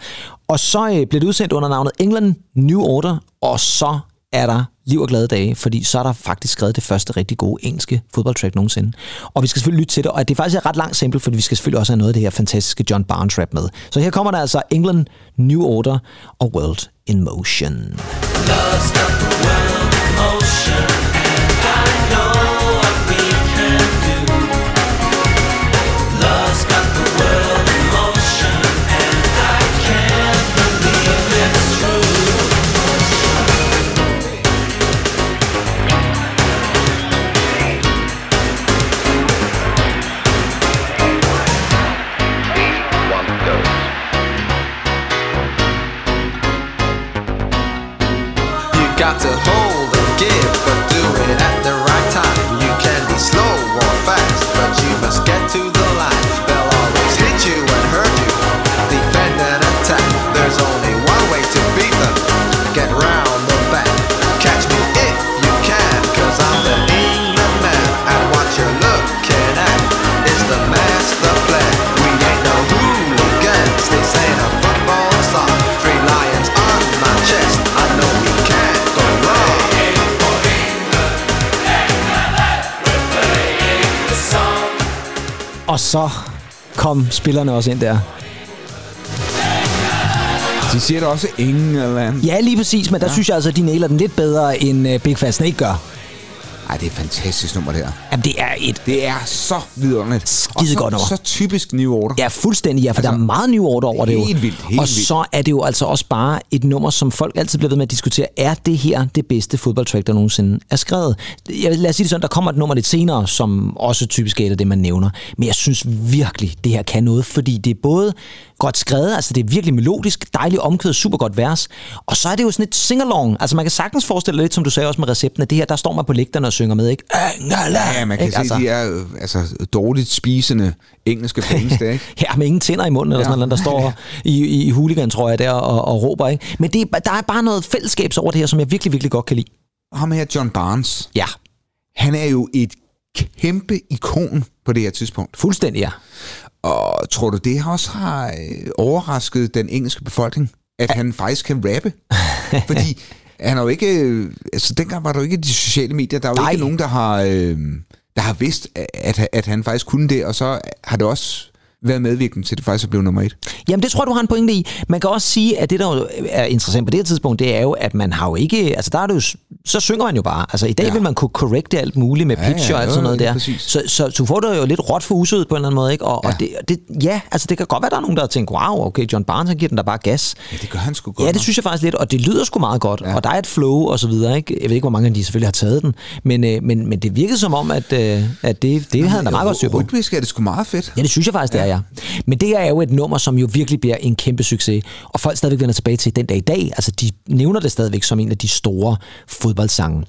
Og så øh, bliver det udsendt under navnet England New Order, og så er der liv og glade dage, fordi så er der faktisk skrevet det første rigtig gode engelske fodboldtrack nogensinde. Og vi skal selvfølgelig lytte til det, og det er faktisk et ret langt simpelt, fordi vi skal selvfølgelig også have noget af det her fantastiske John Barnes rap med. Så her kommer der altså England New Order og World in Motion. Love's got the world in motion. Så kom spillerne også ind der. De siger det også England. Ja, lige præcis, men der ja. synes jeg altså, at de nailer den lidt bedre, end uh, Big Fat Snake gør. Ej, det er et fantastisk nummer, det her. Jamen, det er et... Det er så vidunderligt. Skide godt nummer. Så typisk New Order. Ja, fuldstændig, ja, for altså, Altså, der er meget New Order over det jo. helt vildt, helt og vildt. så er det jo altså også bare et nummer, som folk altid bliver ved med at diskutere. Er det her det bedste fodboldtrack, der nogensinde er skrevet? Jeg, lad os sige det sådan, der kommer et nummer lidt senere, som også typisk er det, man nævner. Men jeg synes virkelig, det her kan noget, fordi det er både godt skrevet, altså det er virkelig melodisk, dejligt omkvædet, super godt vers, og så er det jo sådan et sing-along. Altså man kan sagtens forestille sig lidt, som du sagde også med recepten, at det her, der står man på lægterne og synger med, ikke? Ja, man kan Ikke? se, altså. de er øh, altså, dårligt spisende engelske fans der, ikke? [laughs] Ja, med ingen tænder i munden, eller Ja. sådan noget, der står i, i, i hooligan, tror jeg, der og, og råber, ikke? Men det, er- der er bare noget fællesskabs over det her, som jeg virkelig, virkelig godt kan lide. Ham her, John Barnes, Ja, han er jo et kæmpe ikon på det her tidspunkt. fuldstændig, ja. Og tror du, det også har øh, overrasket den engelske befolkning, at han faktisk kan rappe? [laughs] Fordi han har jo ikke... øh, Altså, dengang var der jo ikke de sociale medier. Der er jo Nej. ikke nogen, der har, øh, der har vidst, at, at han faktisk kunne det. Og så har det også været medvirkende til, at det faktisk er blevet nummer et. Jamen, det tror du har en pointe i. Man kan også sige, at det, der er interessant på det her tidspunkt, det er jo, at man har jo ikke... Altså, der er det jo, så synger man jo bare. Altså, i dag ja. Ja. vil man kunne correcte alt muligt med Ja, pitch ja, og alt sådan noget lige der. præcis. Så, så, så du får det jo lidt råt for usødet på en eller anden måde, ikke? Og, ja. og Ja. det, det, ja, altså, det kan godt være, der er nogen, der har tænkt, wow, okay, John Barnes, han giver den der bare gas. Ja, det gør han sgu godt. Ja, det synes jeg faktisk lidt, og det lyder sgu meget godt, ja. og der er et flow og så videre, ikke? Jeg ved ikke, hvor mange af de selvfølgelig har taget den, men, øh, men, men det virkede som om, at, øh, at det, det havde han da meget godt styr på. Rytmisk er det sgu meget fedt. Ja, det synes jeg faktisk, det er, ja. Men det her er jo et nummer, som jo virkelig bliver en kæmpe succes, og folk stadigvæk vender tilbage til den dag i dag. Altså, de nævner det stadigvæk som en af de store fodboldsange.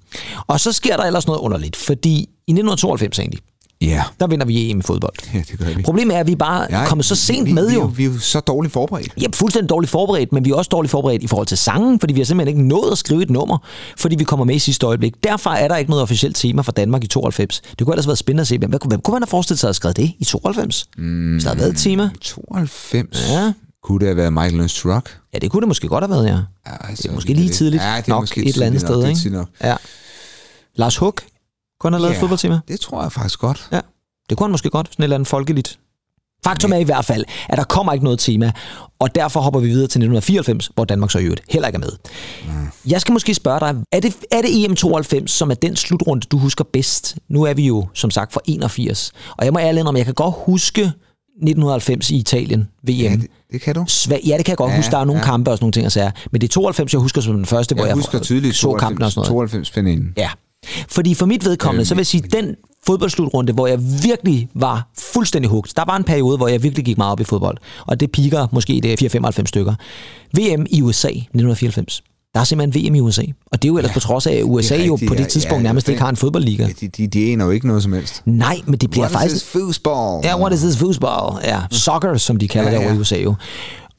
Og så sker der ellers noget underligt, fordi i 1992 egentlig, Ja, der vinder vi EM i fodbold. ja det gør vi. Problemet er, at vi bare er kommet så sent vi, med vi, jo. Vi, vi er jo så dårligt forberedt. Ja, fuldstændig dårligt forberedt, men vi er også dårligt forberedt i forhold til sangen, fordi vi har simpelthen ikke nået at skrive et nummer, fordi vi kommer med i sidste øjeblik. Derfor er der ikke noget officielt tema fra Danmark i 92. Det kunne ellers have været spændende at se, hvem, hvem kunne man have forestillet sig at have skrevet det i 92? Mm. Hvis der havde været et tema? 92. Ja. Kunne det have været Michael to Rock? Ja, det kunne det måske godt have været, ja. Ja, altså, Det er måske lige tidligt Ja, det er nok måske et eller andet nok, sted, det er ikke? nok. Ja. Lars Hug kunne han have lavet et fodboldtema. det tror jeg faktisk godt. Ja, det kunne han måske godt. Sådan et eller andet folkeligt. Faktum er i hvert fald, at der kommer ikke noget tema, og derfor hopper vi videre til 1994, hvor Danmark så i øvrigt heller ikke er med. Jeg skal måske spørge dig, er det, er det EM92, som er den slutrunde, du husker bedst? Nu er vi jo, som sagt, for 81. Og jeg må ærlig indrømme, jeg kan godt huske 1990 i Italien, VM. Ja, det, det kan du. Svag, ja, det kan jeg godt ja, Ja, huske. Der er nogle ja. ja. kampe og sådan nogle ting at sige. Men det er 92, jeg husker som den første, hvor Jeg jeg husker tydeligt så kampen og sådan noget. 92 finalen. Ja. Fordi for mit vedkommende, Øh, så vil jeg sige, den fodboldslutrunde, hvor jeg virkelig var fuldstændig hugt. Der var en periode, hvor jeg virkelig gik meget op i fodbold. Og det piker måske det 4-95 stykker. VM i USA 1994. Der er simpelthen VM i USA. Og det er jo ellers ja, på trods af, at USA er jo rigtigt, på det ja, tidspunkt ja, nærmest ikke har en fodboldliga. Ja, de, de, de aner jo ikke noget som helst. Nej, men det bliver What faktisk... is this football? Ja, what is this football? Ja, soccer, som de kalder Ja, det over ja. i USA jo.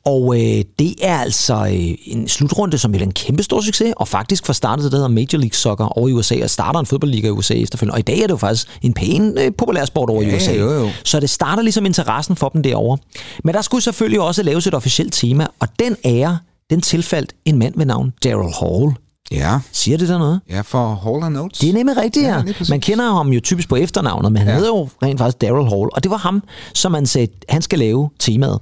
Og øh, det er altså øh, en slutrunde, som er en kæmpe stor succes, og faktisk fra startet det, der hedder Major League Soccer over i USA, og starter en fodboldliga i USA efterfølgende. Og i dag er det jo faktisk en pæn øh, populær sport over i Ja, USA. jo, jo. Så det starter ligesom interessen for dem derovre. Men der skulle selvfølgelig også laves et officielt tema, og den ære, den tilfaldt en mand ved navn Daryl Hall. Ja, Siger det der noget? ja for Hall and Notes. Det er nemlig rigtigt, ja. Ja. Man kender ham jo typisk på efternavnet, men han ja. Hedder jo rent faktisk Daryl Hall, og det var ham, som man sagde, han skal lave temaet.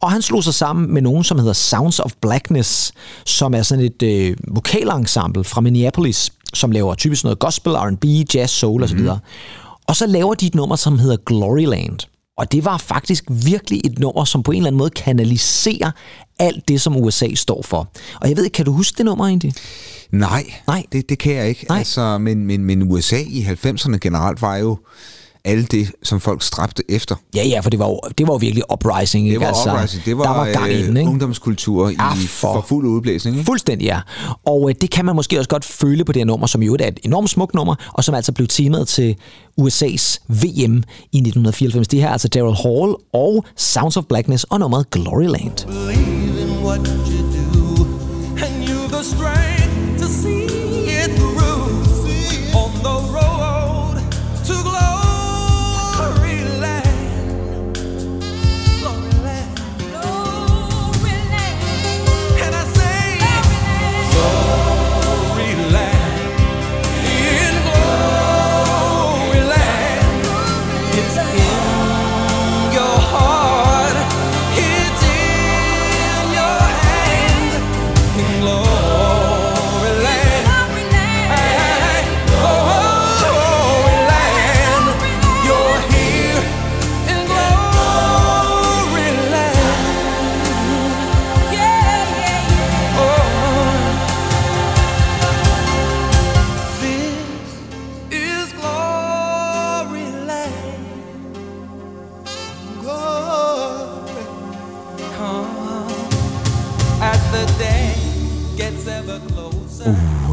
Og han slog sig sammen med nogen, som hedder Sounds of Blackness, som er sådan et øh, vokalensemble fra Minneapolis, som laver typisk noget gospel, R&B, jazz, soul Mhm. osv. Og så laver de et nummer, som hedder Gloryland. Og det var faktisk virkelig et nummer, som på en eller anden måde kanaliserer alt det, som USA står for. Og jeg ved ikke, kan du huske det nummer egentlig? Nej, Nej. Det, det kan jeg ikke. Nej. Altså, men, men, men USA i 90'erne generelt var jo alt det, som folk stræbte efter. Ja, ja, for det var jo, det var jo virkelig uprising. Det ikke? var altså, uprising. Det var, der var gang i den, ikke? ungdomskultur i, Ja, for, for- for fuld udblæsning. Ikke? Fuldstændig, ja. Og øh, det kan man måske også godt føle på det her nummer, som jo er et enormt smukt nummer, og som altså blev temaet til USA's VM i 1994. Det her er altså Daryl Hall og Sounds of Blackness og nummeret Gloryland. believe in what you do, and you've the strength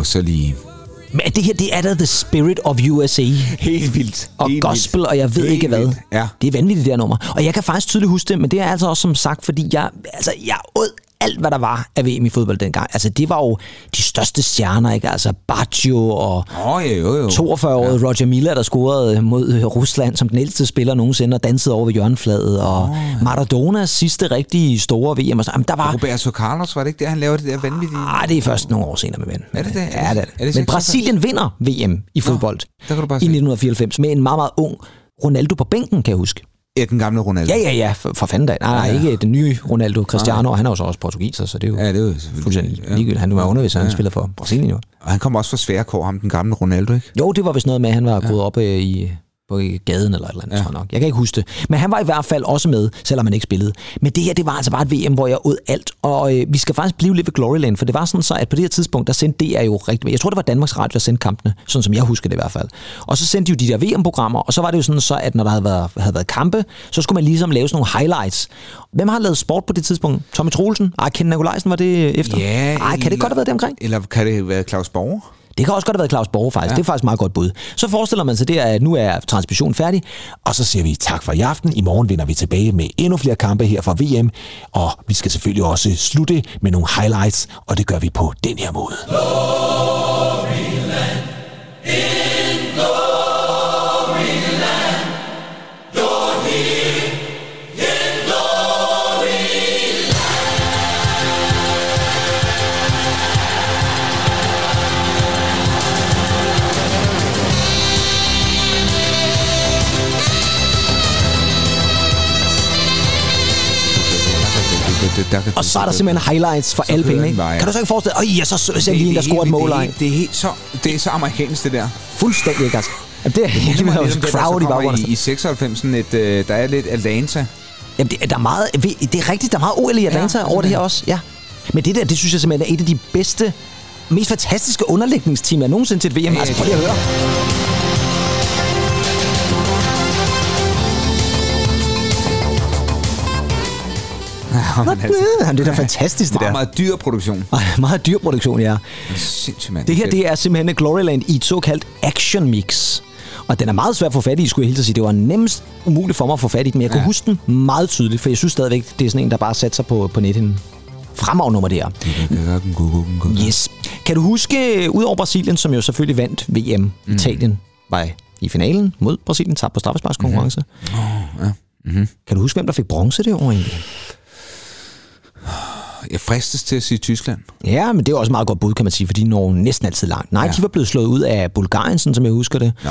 så lige... Men det her, det er da the spirit of USA. Helt vildt. Og Helt gospel, vildt. og jeg ved Helt ikke hvad. vildt. Ja. Det er vanvittigt, det her nummer. Og jeg kan faktisk tydeligt huske det, men det er altså også som sagt, fordi jeg, altså, jeg åd alt, hvad der var af VM i fodbold dengang. Altså, det var jo de største stjerner, ikke? Altså, Baggio og oh, jo, jo. 42-årige ja. Roger Miller, der scorede mod øh, Rusland som den ældste spiller nogensinde og dansede over ved hjørnefladet. Og oh. Maradonas sidste rigtig store VM. Og så, jamen, der var... Roberto Carlos, var det ikke det, han lavede det der vanvittige? Ah, det er først nogle år senere med ven. Er det det? Ja, det er Er det. det Men 96? Brasilien vinder VM i fodbold bare i se. 1994 med en meget, meget ung Ronaldo på bænken, kan jeg huske. Ja, den gamle Ronaldo. Ja, ja, ja, for, for fanden da. Nej, nej, Ja, ja. ikke den nye Ronaldo Cristiano, han er jo så også portugiser, så det er jo Ja, det er jo fuldstændig ja. ligegyldigt. Han var undervist, han spiller for Brasilien jo. Og han kom også fra kår, ham den gamle Ronaldo, ikke? Jo, det var vist noget med, at han var gået op øh, i på gaden eller et eller andet, ja. Tror jeg nok. Jeg kan ikke huske det. Men han var i hvert fald også med, selvom han ikke spillede. Men det her, det var altså bare et VM, hvor jeg åd alt. Og øh, vi skal faktisk blive lidt ved Gloryland, for det var sådan så, at på det her tidspunkt, der sendte DR jo rigtig... Jeg tror, det var Danmarks Radio, der sendte kampene, sådan som jeg husker det i hvert fald. Og så sendte de jo de der VM-programmer, og så var det jo sådan så, at når der havde været, havde været kampe, så skulle man ligesom lave sådan nogle highlights. Hvem har lavet sport på det tidspunkt? Tommy Troelsen? Ej, Ken Nikolajsen var det efter? Ja, Ej, kan det godt have været det omkring? Eller kan det være Claus Borger? Det kan også godt have været Claus Borg, faktisk. Ja. Det er faktisk et meget godt bud. Så forestiller man sig det, at nu er transmissionen færdig, og så siger vi tak for i aften. I morgen vender vi tilbage med endnu flere kampe her fra VM, og vi skal selvfølgelig også slutte med nogle highlights, og det gør vi på den her måde. Og så er der simpelthen highlights for alle penge. Ikke? Kan du så ikke forestille dig, at så ser lige en, der scorer et mål. det, er det, er helt så, det er så amerikansk, det der. Fuldstændig ikke, altså. Jamen, det er Det helt med ligesom det, der crowd i baggrunden. i, i 96, sådan et, øh, der er lidt Atlanta. Jamen, det, der er meget, det er rigtigt, der er meget OL i Atlanta Ja, ja, over det her også. Ja. Men det der, det synes jeg simpelthen er et af de bedste, mest fantastiske underlægningsteam, jeg nogensinde til et VM. Ja, altså, det- prøv lige at høre. Men altså, det er da fantastisk, det meget, der. meget dyr produktion. Meget dyr produktion, ja. Sindssygt, mand. Det her, det er simpelthen Gloryland i et såkaldt action mix. Og den er meget svær at få fat i, skulle jeg helt sige. Det var nemmest umuligt for mig at få fat i den, men jeg kunne Ja. huske den meget tydeligt, for jeg synes stadigvæk, det er sådan en, der bare satte sig på, på. Fremragende nummer, det her. Yes. Kan du huske, udover Brasilien, som jo selvfølgelig vandt VM, mm. Italien var i finalen mod Brasilien, tabte på straffesparkskonkurrence. Mm-hmm. ja. Mm-hmm. Kan du huske, hvem der fik bronze det år egentlig? Jeg fristes til at sige Tyskland. Ja, men det er også et meget godt bud, kan man sige, for de når næsten altid langt. Nej, ja. Ja. de var blevet slået ud af Bulgarien, sådan som jeg husker det. Nå,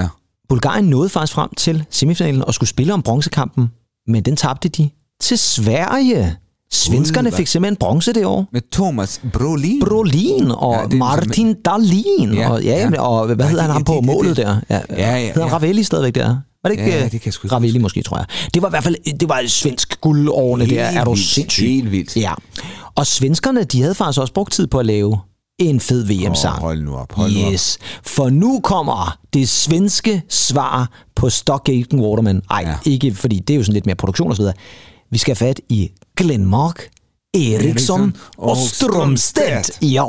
ja. Bulgarien nåede faktisk frem til semifinalen og skulle spille om bronzekampen, men den tabte de til Sverige. Svenskerne fik simpelthen bronze det år. Med Thomas Brolin. Brolin og Ja, ja, er Martin Dahlin. Ja, og, ja, ja. ja. og hvad Nej, hedder han ham på det- målet der? Ja, Ja, ja, Hedder ja. Ravelli stadigvæk der? Var det ikke, Ja, øh, det kan jeg sgu Ravelli huske. måske, tror jeg. Det var i hvert fald det var et svensk guldårene der. Er du sindssyg? helt vildt. Ja. Og svenskerne, de havde faktisk også brugt tid på at lave en fed VM-sang. Åh, hold nu op, hold nu op. Yes, for nu kommer det svenske svar på Stockhagen Waterman. Ej, ja. Ikke, fordi det er jo sådan lidt mere produktion og så videre. Vi skal have fat i Glenmark, Eriksson og og. Strømstedt. Ja,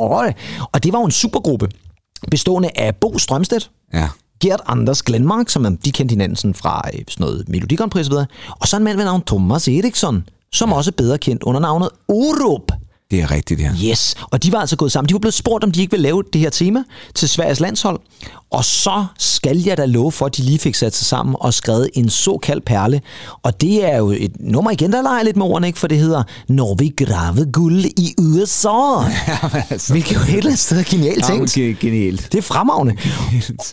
og det var jo en supergruppe bestående af Bo Strømstedt, Ja. Gert Anders Glenmark, som de kendte hinanden sådan fra øh, sådan noget Melodi Grand Prix og så videre, og så en mand ved navn Thomas Eriksson, som ja. også er bedre kendt under navnet Orup. Det er rigtigt, ja. Yes, og de var altså gået sammen. De var blevet spurgt, om de ikke ville lave det her tema til Sveriges landshold. Og så skal jeg da love for, at de lige fik sat sig sammen og skrevet en såkaldt perle. Og det er jo et nummer igen, der leger lidt med ordene, ikke? For det hedder Når vi grave guld i USA. [laughs] altså. Hvilket jo et eller andet sted er genialt tænkt. Ja, genialt. Det er fremragende.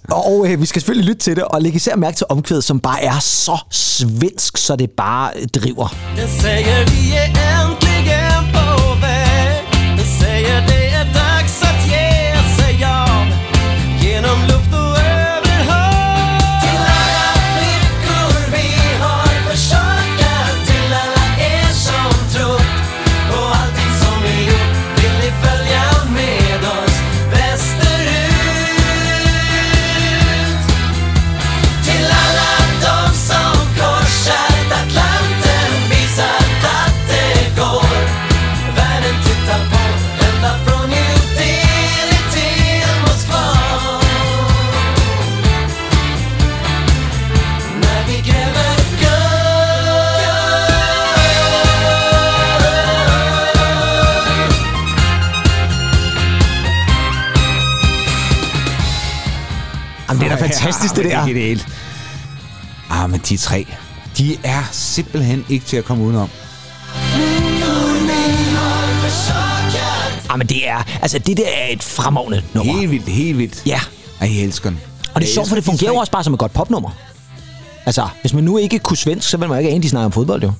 Og øh, vi skal selvfølgelig lytte til det, og lægge især mærke til omkvædet, som bare er så svensk, så det bare driver. Jag säger vi är äntligen på fantastisk, det er genialt. Ah, men de tre, de er simpelthen ikke til at komme udenom. Ah, men det er, altså det der er et fremragende nummer. Helt vildt, helt vildt. Ja, Ej, jeg elsker den. og det er sjovt, for det fungerer jo også bare som et godt popnummer. Altså, hvis man nu ikke kunne svensk, så vil man jo ikke ane, de snakker om fodbold, jo.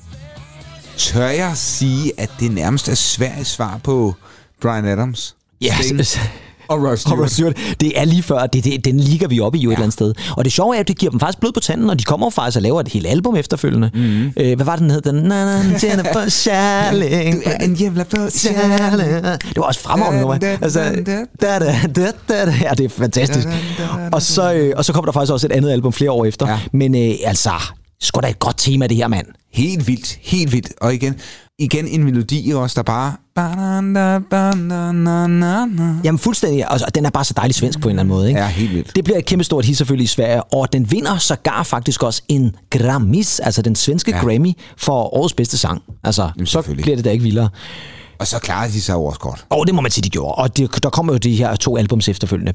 Tør jeg sige, at det nærmest er Sveriges svar på Brian Adams? Ja, så- og Rod Og Stewart. Rod Stewart, det er lige før, det, det, den ligger vi oppe i jo ja. et eller andet sted. Og det sjove er, at det giver dem faktisk blod på tanden, og de kommer jo faktisk og laver et helt album efterfølgende. Mm. Øh, hvad var det, den hed? Den, na, na, Jennifer Charling. [laughs] Du er en jævla på Charling. Det var også fremragende nummer. Altså, da, da, da, da, da. Ja, det er fantastisk. Og så, øh, og så kommer der faktisk også et andet album flere år efter. Ja. Men øh, altså, sgu da et godt tema, det her, mand. Helt vildt, helt vildt. Og igen, igen en melodi også, der bare... Jamen fuldstændig, altså, den er bare så dejlig svensk på en eller anden måde. Ikke? Ja, helt vildt. Det bliver et kæmpe stort hit selvfølgelig i Sverige, og den vinder sågar faktisk også en Grammis, altså den svenske ja. Grammy for årets bedste sang. Altså, så selvfølgelig. bliver det da ikke vildere. Og så klarer de sig jo også godt. Og det må man sige, de gjorde. Og det, der kommer jo de her to albums efterfølgende.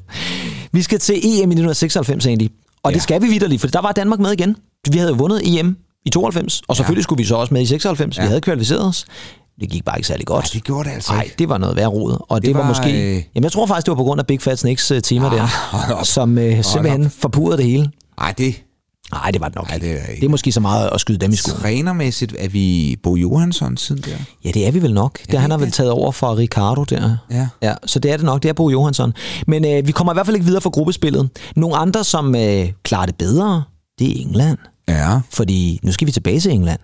Vi skal til EM i 1996 egentlig. Og ja. det skal vi vidderligt, for der var Danmark med igen. Vi havde jo vundet EM i 92, og selvfølgelig ja. skulle vi så også med i 96. Ja. Vi Ja. havde kvalificeret os. Det gik bare ikke særlig godt. Nej, det gjorde det altså Nej, det var noget værre rod. Og det, det var, var, måske... øh, Jamen, jeg tror faktisk, det var på grund af Big Fat Snakes uh, tema der, [laughs] hold op. som uh, simpelthen forpurrede det hele. Nej, det Nej, det var det nok ikke. det er ikke. det er måske så meget at skyde dem i skoen. trænermæssigt er vi Bo Johansson siden der. Ja, det er vi vel nok. Det, han har vel taget over fra Ricardo der. Ja. ja. Så det er det nok. Det er Bo Johansson. Men øh, vi kommer i hvert fald ikke videre fra gruppespillet. Nogle andre, som øh, klarer det bedre, det er England. Ja. Fordi nu skal vi tilbage til England.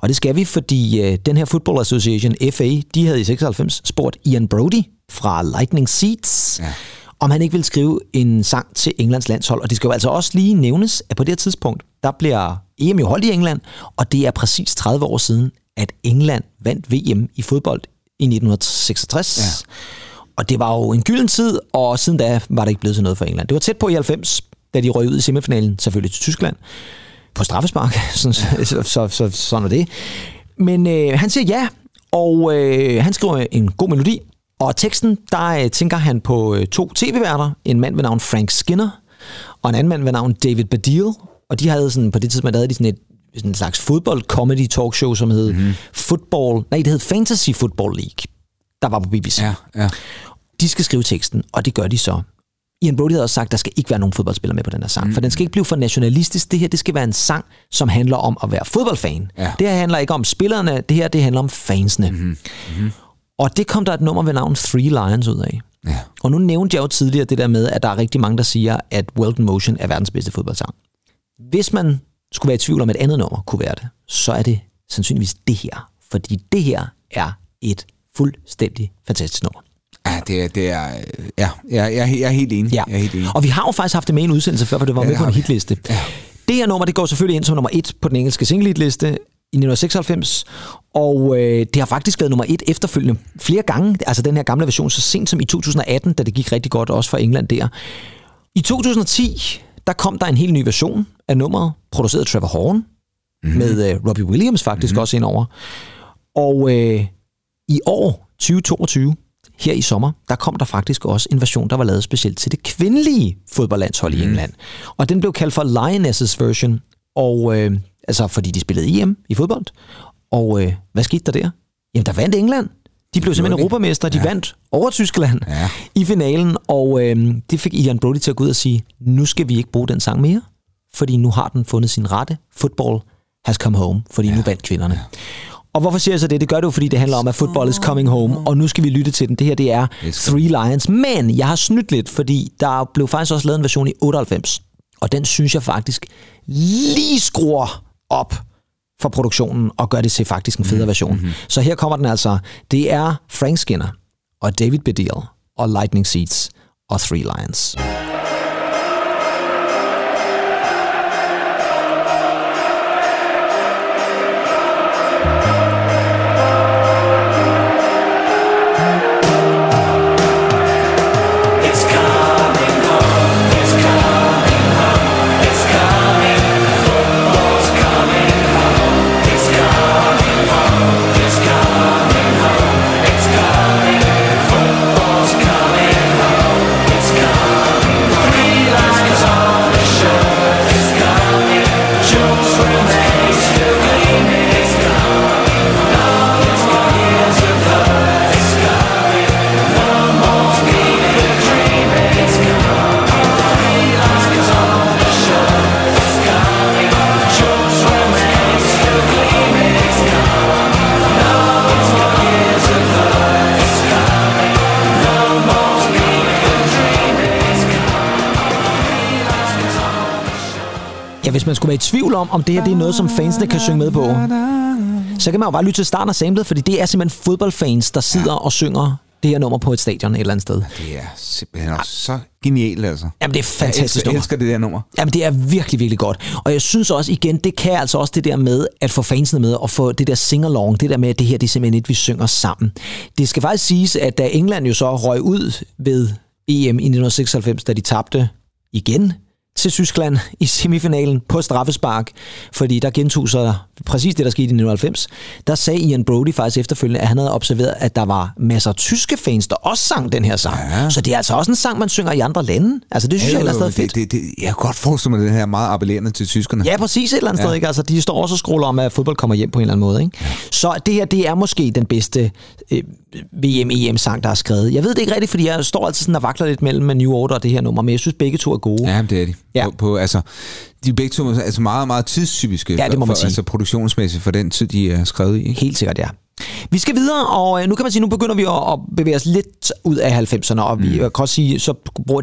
Og det skal vi, fordi øh, den her Football Association, FA, de havde i 96 spurgt Ian Brody fra Lightning Seeds, ja. Ja. om han ikke ville skrive en sang til Englands landshold. Og det skal jo altså også lige nævnes, at på det her tidspunkt, der bliver EM jo holdt i England, og det er præcis 30 år siden, at England vandt VM i fodbold i 1966. Ja. Og det var jo en gylden tid, og siden da var det ikke blevet til noget for England. Det var tæt på i 90, da de røg ud i semifinalen, selvfølgelig til Tyskland, på straffespark, [laughs] sådan, så, så, så, sådan er det. Men øh, han siger ja, og øh, han skriver en god melodi, og teksten, der øh, tænker han på øh, to tv-værter, en mand ved navn Frank Skinner, og en anden mand ved navn David Baddiel, og de havde sådan, på det tidspunkt, havde de sådan et sådan en slags fodbold-comedy talkshow, som hed mm-hmm. Football, nej, det hed Fantasy Football League, der var på BBC. Ja, ja. De skal skrive teksten, og det gør de så. Ian Brody havde også sagt, at der skal ikke være nogen fodboldspillere med på den her sang, mm. for den skal ikke blive for nationalistisk. Det her, det skal være en sang, som handler om at være fodboldfan. Ja. Det her handler ikke om spillerne, det her, det handler om fansene. Mm-hmm. Mm-hmm. Og det kom der et nummer ved navn Three Lions ud af. Ja. Og nu nævnte jeg jo tidligere det der med, at der er rigtig mange, der siger, at in Motion er verdens bedste fodboldsang. Hvis man skulle være i tvivl om, et andet nummer kunne være det, så er det sandsynligvis det her. Fordi det her er et fuldstændig fantastisk nummer. Ja, det er, det er, øh, ja, jeg, jeg, jeg er helt enig. Ja. Jeg er helt enig. Og vi har jo faktisk haft det med i en udsendelse før, for det var Ja, med det på en vi. hitliste. Ja. Det her nummer, det går selvfølgelig ind som nummer et på den engelske single-hitliste i 1996, og øh, det har faktisk været nummer et efterfølgende flere gange, altså den her gamle version, så sent som i 2018, da det gik rigtig godt også for England der. I 2010, der kom der en helt ny version af nummeret, produceret af Trevor Horn, mm-hmm. med øh, Robbie Williams faktisk mm-hmm. også indover. Og øh, i år, 2022, her i sommer, der kom der faktisk også en version, der var lavet specielt til det kvindelige fodboldlandshold mm. i England. Og den blev kaldt for Lionesses version, og øh, altså fordi de spillede EM i fodbold. Og øh, hvad skete der der? Jamen, der vandt England. De blev simpelthen europamester. De ja. vandt over Tyskland Ja. i finalen, og øh, det fik Ian Brody til at gå ud og sige, nu skal vi ikke bruge den sang mere, fordi nu har den fundet sin rette. Football has come home, fordi ja. nu vandt kvinderne. Ja. Og hvorfor siger jeg så det? Det gør det jo, fordi det handler om, at football is coming home, og nu skal vi lytte til den. Det her, det er Three Lions. Men jeg har snydt lidt, fordi der blev faktisk også lavet en version i 98, og den synes jeg faktisk lige skruer op for produktionen og gør det til faktisk en federe version. Mm-hmm. Så her kommer den altså. Det er Frank Skinner og David Bedell og Lightning Seeds og Three Lions. It's hvis man skulle være i tvivl om, om det her det er noget, som fansene kan synge med på, så kan man jo bare lytte til starten af samlet, fordi det er simpelthen fodboldfans, der sidder og synger det her nummer på et stadion et eller andet sted. Det er simpelthen også så genialt, altså. Jamen, det er Jeg fantastisk elsker, jeg nummer. elsker det der nummer. Jamen, det er virkelig, virkelig godt. Og jeg synes også, igen, det kan altså også det der med, at få fansene med, og få det der sing-along, det der med, at det her, det er simpelthen et, vi synger sammen. Det skal faktisk siges, at da England jo så røg ud ved EM i 1996, da de tabte igen til Tyskland i semifinalen på straffespark, fordi der gentog sig præcis det, der skete i 1990. Der sagde Ian Brody faktisk efterfølgende, at han havde observeret, at der var masser af tyske fans, der også sang den her sang. Ja. Så det er altså også en sang, man synger i andre lande. Altså det synes jeg ellers er fedt. det, det, jeg kan godt forestille mig, det her er meget appellerende til tyskerne. Ja, præcis et eller andet ja. sted. Ikke? Altså, de står også og scroller om, at fodbold kommer hjem på en eller anden måde. Ikke? Ja. Så det her, det er måske den bedste øh, VM-EM-sang, der er skrevet. Jeg ved det ikke rigtigt, fordi jeg står altid sådan og vakler lidt mellem New Order og det her nummer, men jeg synes, begge to er gode. Ja, det er de. Ja. På, på, altså, de er begge to er altså meget, meget tidstypiske Ja, det må man for, sige. altså produktionsmæssigt for den tid, de er skrevet i. ikke? Helt sikkert, ja. Vi skal videre, og øh, nu kan man sige, nu begynder vi at, at bevæge os lidt ud af 90'erne, og vi mm. kan også sige, så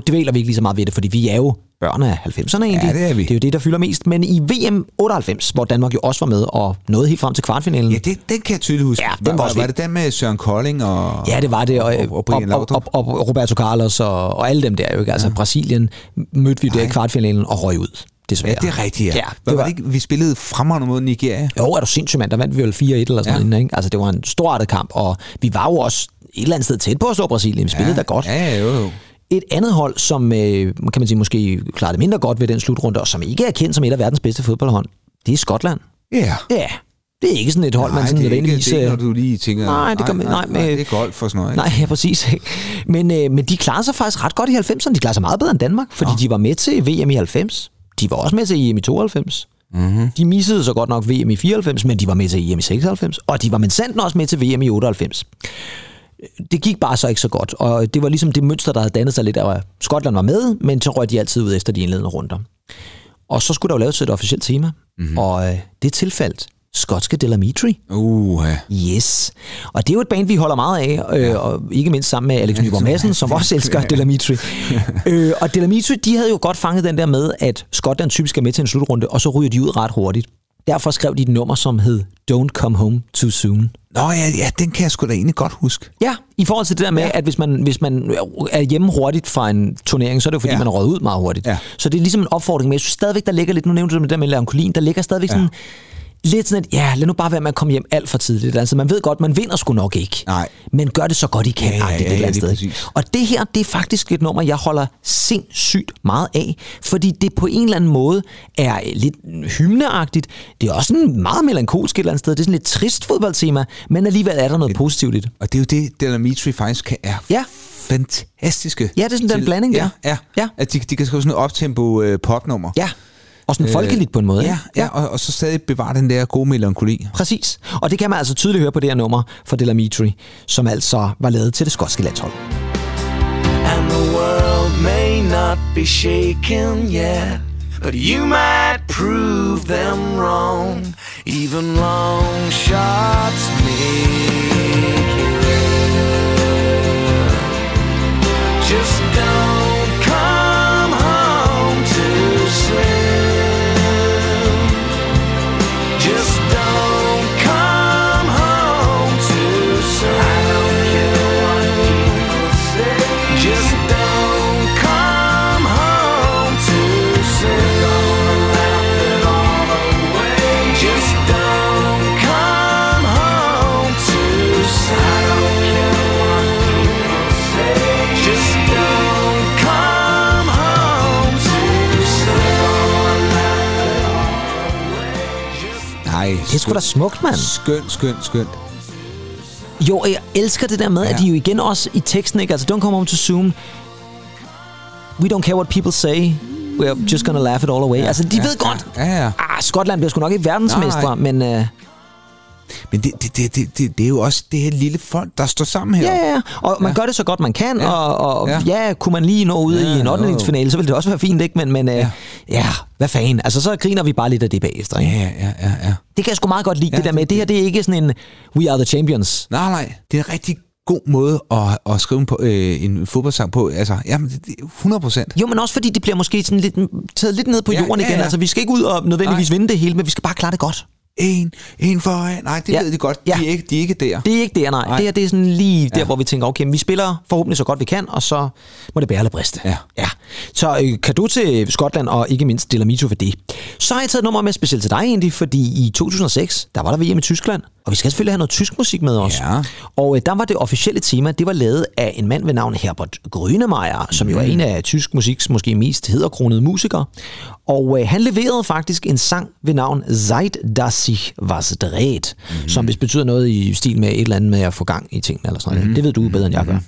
dvæler vi ikke lige så meget ved det, fordi vi er jo børn af 90'erne egentlig. Ja, det er vi. Det er jo det, der fylder mest. Men i VM 98, hvor Danmark jo også var med og nåede helt frem til kvartfinalen. Ja, det, den kan jeg tydeligt huske. Ja, den var, var var, også var vild. det den med Søren Kolding og, Ja, det var det, og, og, og, og, og, og, Roberto Carlos og, og alle dem der jo ikke. Altså ja. Brasilien mødte vi der i kvartfinalen og røg ud, desværre. Ja, det er rigtigt, ja. ja det var var, det ikke, vi spillede fremragende mod Nigeria. jo, er du sindssygt, mand. Der vandt vi vel 4-1 eller sådan Ja. ja. noget. Ikke? Altså, det var en storartet kamp, og vi var jo også et eller andet sted tæt på at slå Brasilien. Vi spillede da godt. Ja, ja, jo, jo. Et andet hold, som øh, kan man sige måske klarede det mindre godt ved den slutrunde, og som ikke er kendt som et af verdens bedste fodboldhold, det er Skotland. Ja. Ja, det er ikke sådan et hold, man Nej, sådan det er ikke nødvendigvis... det, er ikke, øh, når du lige tænker, Nej, det gør man- nej, nej, men- det er golf for sådan noget. Ikke? Nej, ja, præcis. Men, øh, men de klarede sig faktisk ret godt i 90'erne. De klarede sig meget bedre end Danmark, fordi de var med til VM i 90. De var også med til EM i 92. Mm-hmm. De missede så godt nok VM i 94, men de var med til EM i 96. Og de var med sandt også med til VM i 98. Det gik bare så ikke så godt, og det var ligesom det mønster, der havde dannet sig lidt af, at Skotland var med, men så røg de altid ud efter de indledende runder. Og så skulle der jo laves et officielt tema, mm-hmm. og øh, det tilfaldt skotske Delamitri. Uh, ja. Yes. Og det er jo et band, vi holder meget af, øh, og ikke mindst sammen med Alex Nyborg Madsen, som også elsker Delamitri. [laughs] øh, og Delamitri, de havde jo godt fanget den der med, at Skotland typisk er med til en slutrunde, og så ryger de ud ret hurtigt. Derfor skrev de et nummer, som hed Don't Come Home Too Soon. Nå ja, ja, den kan jeg sgu da egentlig godt huske. Ja, i forhold til det der med, ja. at hvis man, hvis man er hjemme hurtigt fra en turnering, så er det jo fordi, Ja. man er røget ud meget hurtigt. Ja. Så det er ligesom en opfordring, men jeg synes stadigvæk, der ligger lidt, nu nævnte du det med der med melankolien, der ligger stadigvæk Ja. sådan lidt sådan, at ja, lad nu bare være med at komme hjem alt for tidligt. Altså, man ved godt, man vinder sgu nok ikke. Nej. Men gør det så godt, I kan. Ja, ja, ja, et ja, lige sted. Og det her, det er faktisk et nummer, jeg holder sindssygt meget af, fordi det på en eller anden måde er lidt hymneagtigt. Det er også sådan meget melankolsk et eller andet sted. Det er sådan lidt trist fodboldtema, men alligevel er der noget positivt i det. Og det er jo det, Delamitri faktisk kan, er Ja. fantastiske. Ja, det er sådan den til- blanding der. Ja, ja. Ja. At de, de kan skrive sådan noget optempo øh, popnummer. Ja, og sådan folkeligt på en måde. Ja, ikke? ja, og, og så stadig bevare den der gode melankoli. Præcis. Og det kan man altså tydeligt høre på det her nummer fra Delamitri, som altså var lavet til det skotske landshold. And the world may not be shaken yet, but you might prove them wrong. Even long shots make it. Just don't Nej, Det er sgu da smukt, mand. Skønt, skønt, skønt. Jo, jeg elsker det der med, ja. Ja. at de jo igen også i teksten, ikke? Altså, don't come home to Zoom. We don't care what people say. We're just gonna laugh it all away. Ja, altså, de ja, ved godt. Ja, ja. Ah, Skotland bliver sgu nok ikke verdensmestre, Nej, men... Uh, Men det, det, det, det, det, det er jo også det her lille folk, der står sammen her. ja, ja, ja. Og man gør det så godt, man kan, Ja. og, og ja. Ja. ja, kunne man lige nå ud Ja, i en jo, 8. jo. finale, så ville det også være fint, ikke? Men, men ja. Ja. ja, hvad fanden. Altså, så griner vi bare lidt af det bagefter, ikke? Ja, ja, ja, ja. Det kan jeg sgu meget godt lide, ja, det der med, det- det her, det er ikke sådan en We are the champions. Nej, nej, det er en rigtig god måde at, at skrive en, på, øh, en fodboldsang på. Altså, jamen, det, det, 100 procent. Jo, men også fordi det bliver måske sådan lidt, taget lidt ned på Ja, jorden ja, igen. ja. Altså, vi skal ikke ud og nødvendigvis Nej. vinde det hele, men vi skal bare klare det godt. En, en foran. Nej, det Ja. ja. ved de godt. Ja. De, er ikke, de er ikke der. Det er ikke der, nej. Nej. Det her det er sådan lige der, Ja. hvor vi tænker, okay, vi spiller forhåbentlig så godt vi kan, og så må det bære eller briste. Ja. ja. Så øh, kado til Skotland, og ikke mindst Delamito for det. Så har jeg taget et nummer med specielt til dig egentlig, fordi i 2006, der var der VM i Tyskland, og vi skal selvfølgelig have noget tysk musik med os. Ja. Og øh, der var det officielle tema, det var lavet af en mand ved navn Herbert Grönemeyer, som jo er en af tysk musiks måske mest hedderkronede musikere. Og øh, han leverede faktisk en sang ved navn Seit das sich was dreht, mm-hmm. som hvis betyder noget i stil med et eller andet med at få gang i tingene eller sådan noget. Det ved du bedre end jeg gør.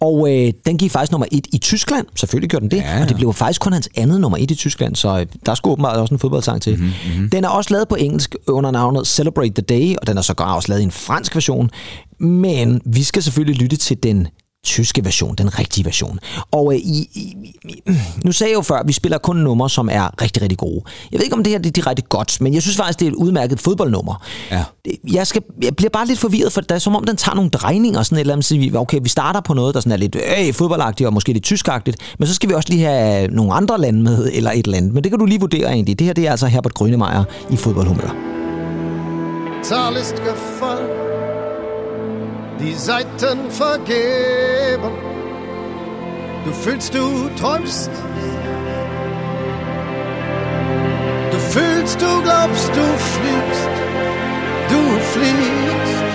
Og øh, den gik faktisk nummer et i Tyskland. Selvfølgelig gjorde den det. Ja, ja. Og det blev faktisk kun hans andet nummer et i Tyskland, så øh, der skulle åbenbart også en fodboldsang til. Mm-hmm. Den er også lavet på engelsk under navnet Celebrate the Day, og den er sågar også lavet i en fransk version. Men vi skal selvfølgelig lytte til den tyske version, den rigtige version. Og øh, i, i, i, nu sagde jeg jo før, at vi spiller kun numre, som er rigtig, rigtig gode. Jeg ved ikke, om det her det er direkte godt, men jeg synes faktisk, det er et udmærket fodboldnummer. Ja. Jeg, skal, jeg bliver bare lidt forvirret, for det er som om, den tager nogle drejninger, sådan et eller andet, så vi, okay, vi starter på noget, der sådan er lidt øh, fodboldagtigt og måske lidt tyskagtigt, men så skal vi også lige have nogle andre lande med, eller et eller andet. Men det kan du lige vurdere egentlig. Det her det er altså Herbert Grönemeyer i fodboldhumør. Zahl ist gefallen, die Seiten vergeben. Du fühlst, du träumst. Du fühlst, du glaubst, du fliegst. Du fliegst.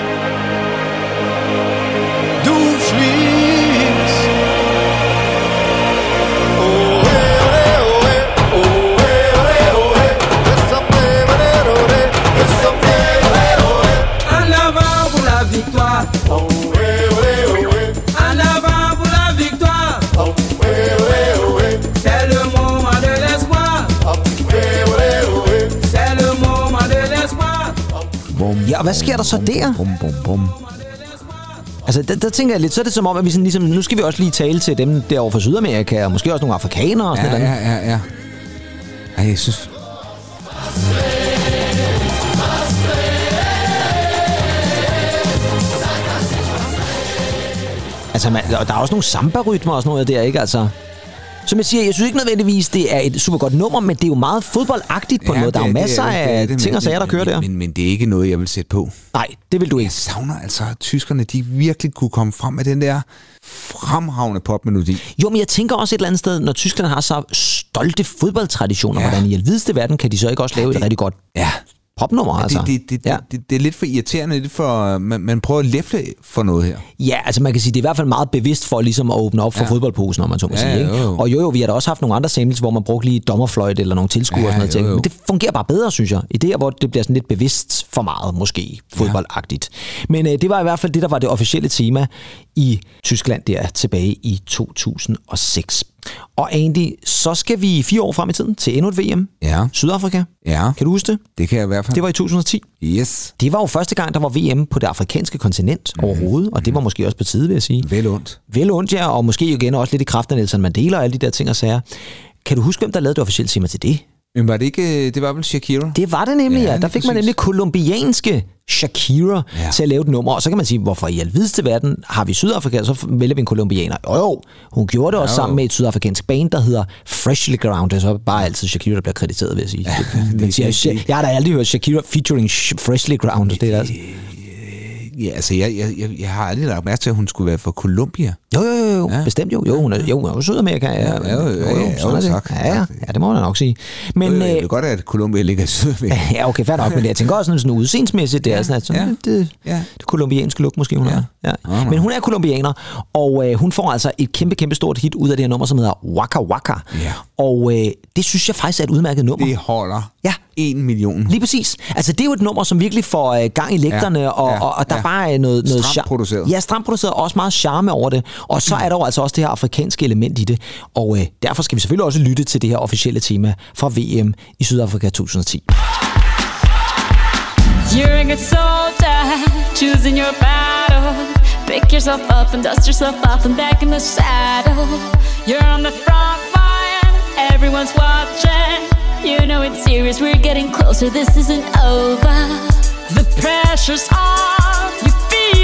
Og hvad sker der så der? Bum, bum, bum. Altså, der, der tænker jeg lidt, så er det som om, at vi sådan ligesom, nu skal vi også lige tale til dem derovre fra Sydamerika, og måske også nogle afrikanere og sådan Ja, noget. ja, ja, ja. Ej, jeg synes... Altså, man, og der er også nogle samba-rytmer og sådan noget der, ikke? Altså, som jeg siger, jeg synes ikke nødvendigvis, det er et super godt nummer, men det er jo meget fodboldagtigt på ja, måde. Der er jo det- det masser det, det er af det, ting men- og sager, der men- kører der. Men, men det er ikke noget, jeg vil sætte på. Nej, det vil du Jeg ikke. savner altså, at tyskerne de virkelig kunne komme frem med den der fremragende popmelodi. Jo, men jeg tænker også et eller andet sted, når Tyskland har så stolte fodboldtraditioner, Ja. hvordan i alvideste verden kan de så ikke også lave et rigtig godt Ja, popnummer, altså? det, det, det, ja. det, det, det er lidt for irriterende, lidt for, man, man prøver at læfle for noget her. Ja, altså man kan sige, det er i hvert fald meget bevidst for ligesom at åbne op for ja. Ja. fodboldposen, om man så må Ja, sige. Ikke? jo, jo. Og jo, jo, vi har da også haft nogle andre samples, hvor man brugte lige dommerfløjt eller nogle tilskuere Ja, og sådan noget jo, ting. jo. Men det fungerer bare bedre, synes jeg. I det hvor det bliver sådan lidt bevidst for meget, måske fodboldagtigt. Men øh, det var i hvert fald det, der var det officielle tema i Tyskland der tilbage i 2006. Og Andy, så skal vi fire år frem i tiden til endnu et VM. Ja, Sydafrika. ja, Kan du huske det? det kan jeg i hvert fald. Det var i 2010. Yes, Det var jo første gang, der var VM på det afrikanske kontinent Mhm. overhovedet, og det var måske også på tide, vil jeg sige. vel ondt. Vel ondt, ja, og måske igen også lidt i kraft af Nelson Mandela og alle de der ting og sager. Kan du huske, hvem der lavede det officielle tema til det? Men var det ikke, det var vel Shakira? Det var det nemlig, ja. Ja. Der fik man nemlig kolumbianske Shakira ja. Til at lave et nummer. Og så kan man sige, hvorfor i alvideste verden har vi Sydafrika, så vælger vi en kolumbianer. Jo, jo, hun gjorde det også Jo. sammen med et sydafrikansk band, der hedder Freshly Ground. Det er så bare altid Shakira, der bliver krediteret, vil jeg sige. Ja, det, det- det- jeg har da aldrig hørt Shakira featuring Sh- Freshly Ground. Det er altså. Ja, altså, jeg, jeg, jeg, jeg har aldrig lagt mærke til, at hun skulle være fra Colombia. Jo, jo, jo, jo. Ja. Bestemt jo. Jo, hun er, jo, hun er jo Sydamerika. Ja, Ja, jo, jo, ja, sådan jo, er det. tak, Ja, ja, ja, det må man nok sige. Men, Men, jeg øh, ved godt, at Colombia ligger i Sydamerika. [laughs] Ja, okay, fair nok, men jeg tænker også sådan, sådan udseendsmæssigt, det er sådan, at sådan, ja, ja, det, det kolumbianske look måske, hun Ja. er. Ja. Men hun er kolumbianer, og øh, hun får altså et kæmpe, kæmpe stort hit ud af det her nummer, som hedder Waka Waka. Ja. Og øh, det synes jeg faktisk er et udmærket nummer. Det holder Ja. en million. Lige præcis. Altså, det er jo et nummer, som virkelig får øh, gang i lægterne, Ja, og, ja, og, og der ja. Bare er noget... noget Stramt produceret. Ja, stramt produceret, og også meget charme over det. Og så er der jo altså også det her afrikanske element i det. Og øh, derfor skal vi selvfølgelig også lytte til det her officielle tema fra VM i Sydafrika 2010. You're a good soldier, choosing your battle. Pick yourself up and dust yourself off and back in the saddle. You're on the front line, everyone's watching. You know it's serious, we're getting closer, this isn't over. The pressure's on,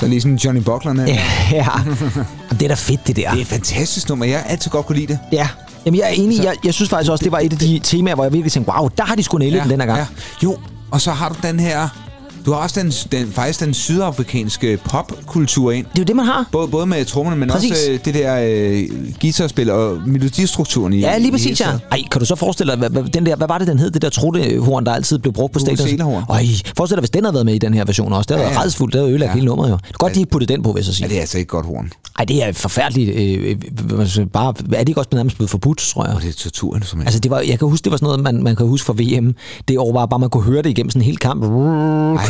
Så lige sådan Johnny Buckler. Ja, [laughs] ja. Det er da fedt, det der. Det er et fantastisk nummer. Jeg har altid godt kunne lide det. Ja. Jamen, jeg er enig. Jeg, jeg synes faktisk også, det var et af de temaer, hvor jeg virkelig tænkte, wow, der har de sgu nailet ja, den den her gang. Ja. Jo, og så har du den her... Du har også den, den, faktisk den sydafrikanske popkultur ind. Det er jo det, man har. Både, både med trommerne, men Præcis. også øh, det der øh, guitarspil og melodistrukturen i Ja, lige præcis, ja. Ej, kan du så forestille dig, hvad, hvad, den der, hvad var det, den hed? Det der truttehorn, der altid blev brugt på stadion. Ej, forestil dig, hvis den havde været med i den her version også. Det havde Ja, været ja. rædselsfuldt. Det havde ødelagt Ja. hele nummeret jo. Det er godt, de ikke puttede den på, vil jeg så sige. Ja, det er altså ikke godt horn. Ej, det er forfærdeligt. Øh, øh, bare, er det ikke også nærmest blevet forbudt, tror jeg? Og det er torturen, som Altså, det var, jeg kan huske, det var sådan noget, man, man kan huske fra VM. Det år var bare, man kunne høre det igennem sådan en hel kamp.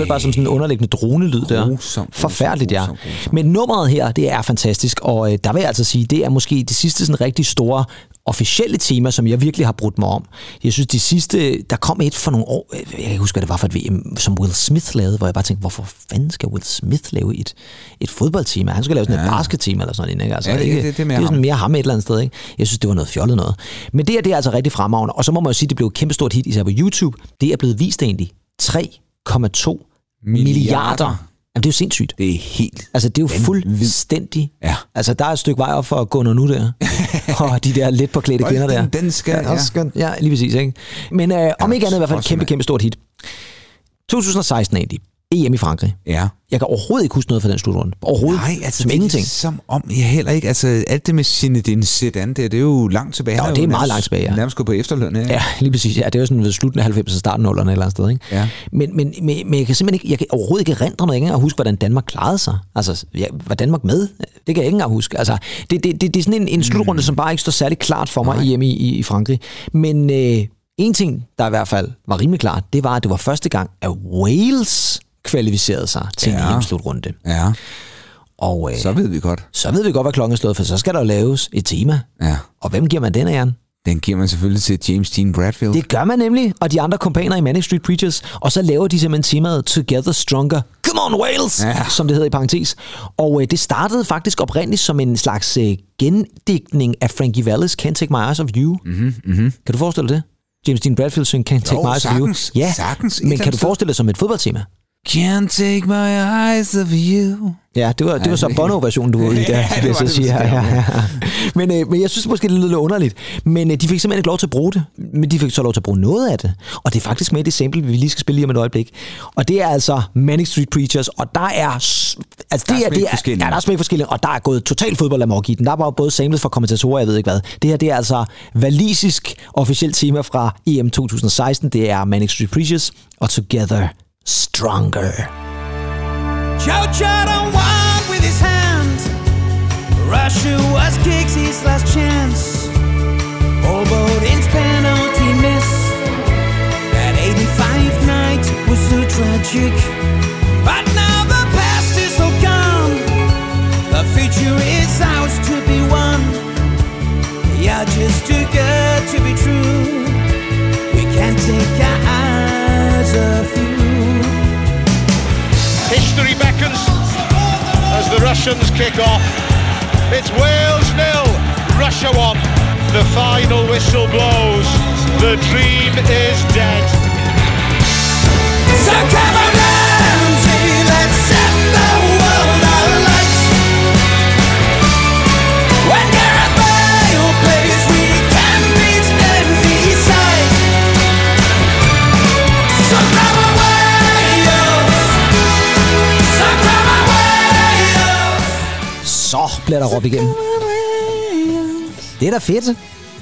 Kørte bare som sådan en underliggende dronelyd der. Grusom, Forfærdeligt, ja. Men nummeret her, det er fantastisk, og øh, der vil jeg altså sige, det er måske det sidste sådan rigtig store officielle tema, som jeg virkelig har brudt mig om. Jeg synes, de sidste, der kom et for nogle år, øh, jeg kan ikke huske, hvad det var for et VM, som Will Smith lavede, hvor jeg bare tænkte, hvorfor fanden skal Will Smith lave et, et fodboldtema? Han skulle lave sådan ja. et baskettema eller sådan noget. Ikke? Altså, Ja, det- ikke, det- det er mere det er sådan ham. mere ham et eller andet sted. Ikke? Jeg synes, det var noget fjollet noget. Men det her, det er altså rigtig fremragende. Og så må man jo sige, det blev et kæmpestort hit, især på YouTube. Det er blevet vist egentlig 3,2 milliarder. Jamen, det er jo sindssygt. Det er helt... Altså, det er jo fuldstændig... Ja. Altså, der er et stykke vej op for at gå nu der. [laughs] og de der lidt påklædte kvinder der. den- den skal- ja. ja. skal, ja, lige præcis, ikke? Men øh, om ikke andet i hvert fald et også, kæmpe, kæmpe stort hit. 2016 egentlig. EM i Frankrig. Ja. Jeg kan overhovedet ikke huske noget fra den slutrunde. Overhovedet. Nej, altså Som det ingenting. Som om jeg heller ikke. Altså alt det med Zinedine Zidane, det, det er jo langt tilbage. Han det er meget langt tilbage, ja. Nærmest gået på efterløn, ja. Ja, lige præcis. Ja, det er jo sådan ved slutningen af 90'erne, starten af 0'erne et eller andet sted. Ikke? Ja. Men, men, men, men, jeg kan simpelthen ikke, jeg kan overhovedet ikke erindre noget, ikke engang huske, hvordan Danmark klarede sig. Altså, ja, var Danmark med? Det kan jeg ikke engang huske. Altså, det, det, det, det er sådan en, en slutrunde, som bare ikke står særlig klart for mig i, i, i, i Frankrig. Men øh, en ting, der i hvert fald var rimelig klart, det var, at det var første gang, at Wales kvalificerede sig til Ja. en EM-slutrunde. Ja, Og øh, så ved vi godt. så ved vi godt, hvad klokken er slået, for så skal der laves et tema. Ja. Og hvem giver man den af, Jan? Den giver man selvfølgelig til James Dean Bradfield. Det gør man nemlig, og de andre kompaner i Manic Street Preachers, og så laver de simpelthen temaet Together Stronger. Come on Wales, Ja. som det hedder i parentes. Og øh, det startede faktisk oprindeligt som en slags øh, gendigtning af Frankie Vallis Can't Take My Eyes Off You. Mm-hmm, mm-hmm. Kan du forestille dig det? James Dean Bradfield synger Can't Take Jo, My Eyes Off You. Ja, Sagtens. Men kan du forestille dig som et fodboldtema? Can't take my eyes off you. Ja, det var, det var så Bono-versionen, du [laughs] var i der, Ja, det vil jeg så sige. Ja, ja, ja. Men, øh, men jeg synes måske, det lyder lidt underligt. Men øh, de fik simpelthen ikke lov til at bruge det. Men de fik så lov til at bruge noget af det. Og det er faktisk med i det sample, vi lige skal spille lige om et øjeblik. Og det er altså Manic Street Preachers. Og der er... Altså, Der er det er, det er, forskellige. ja, der er smæk forskellige. Og der er gået totalt fodbold i den. Der var både samlet fra kommentatorer, jeg ved ikke hvad. Det her, det er altså valisisk officielt tema fra EM 2016. Det er Manic Street Preachers og Together Stronger. Joe to walk with his hand. Russia was Giggs' last chance. All Bowden's penalty miss. That 85 night was so tragic. But now the past is all gone. The future is ours to be won. Yeah, just too good to be true. We can't take our eyes off you. Beckons as the Russians kick off. It's Wales nil, Russia one. The final whistle blows. The dream is dead. So Der råb igennem. Det er da fedt.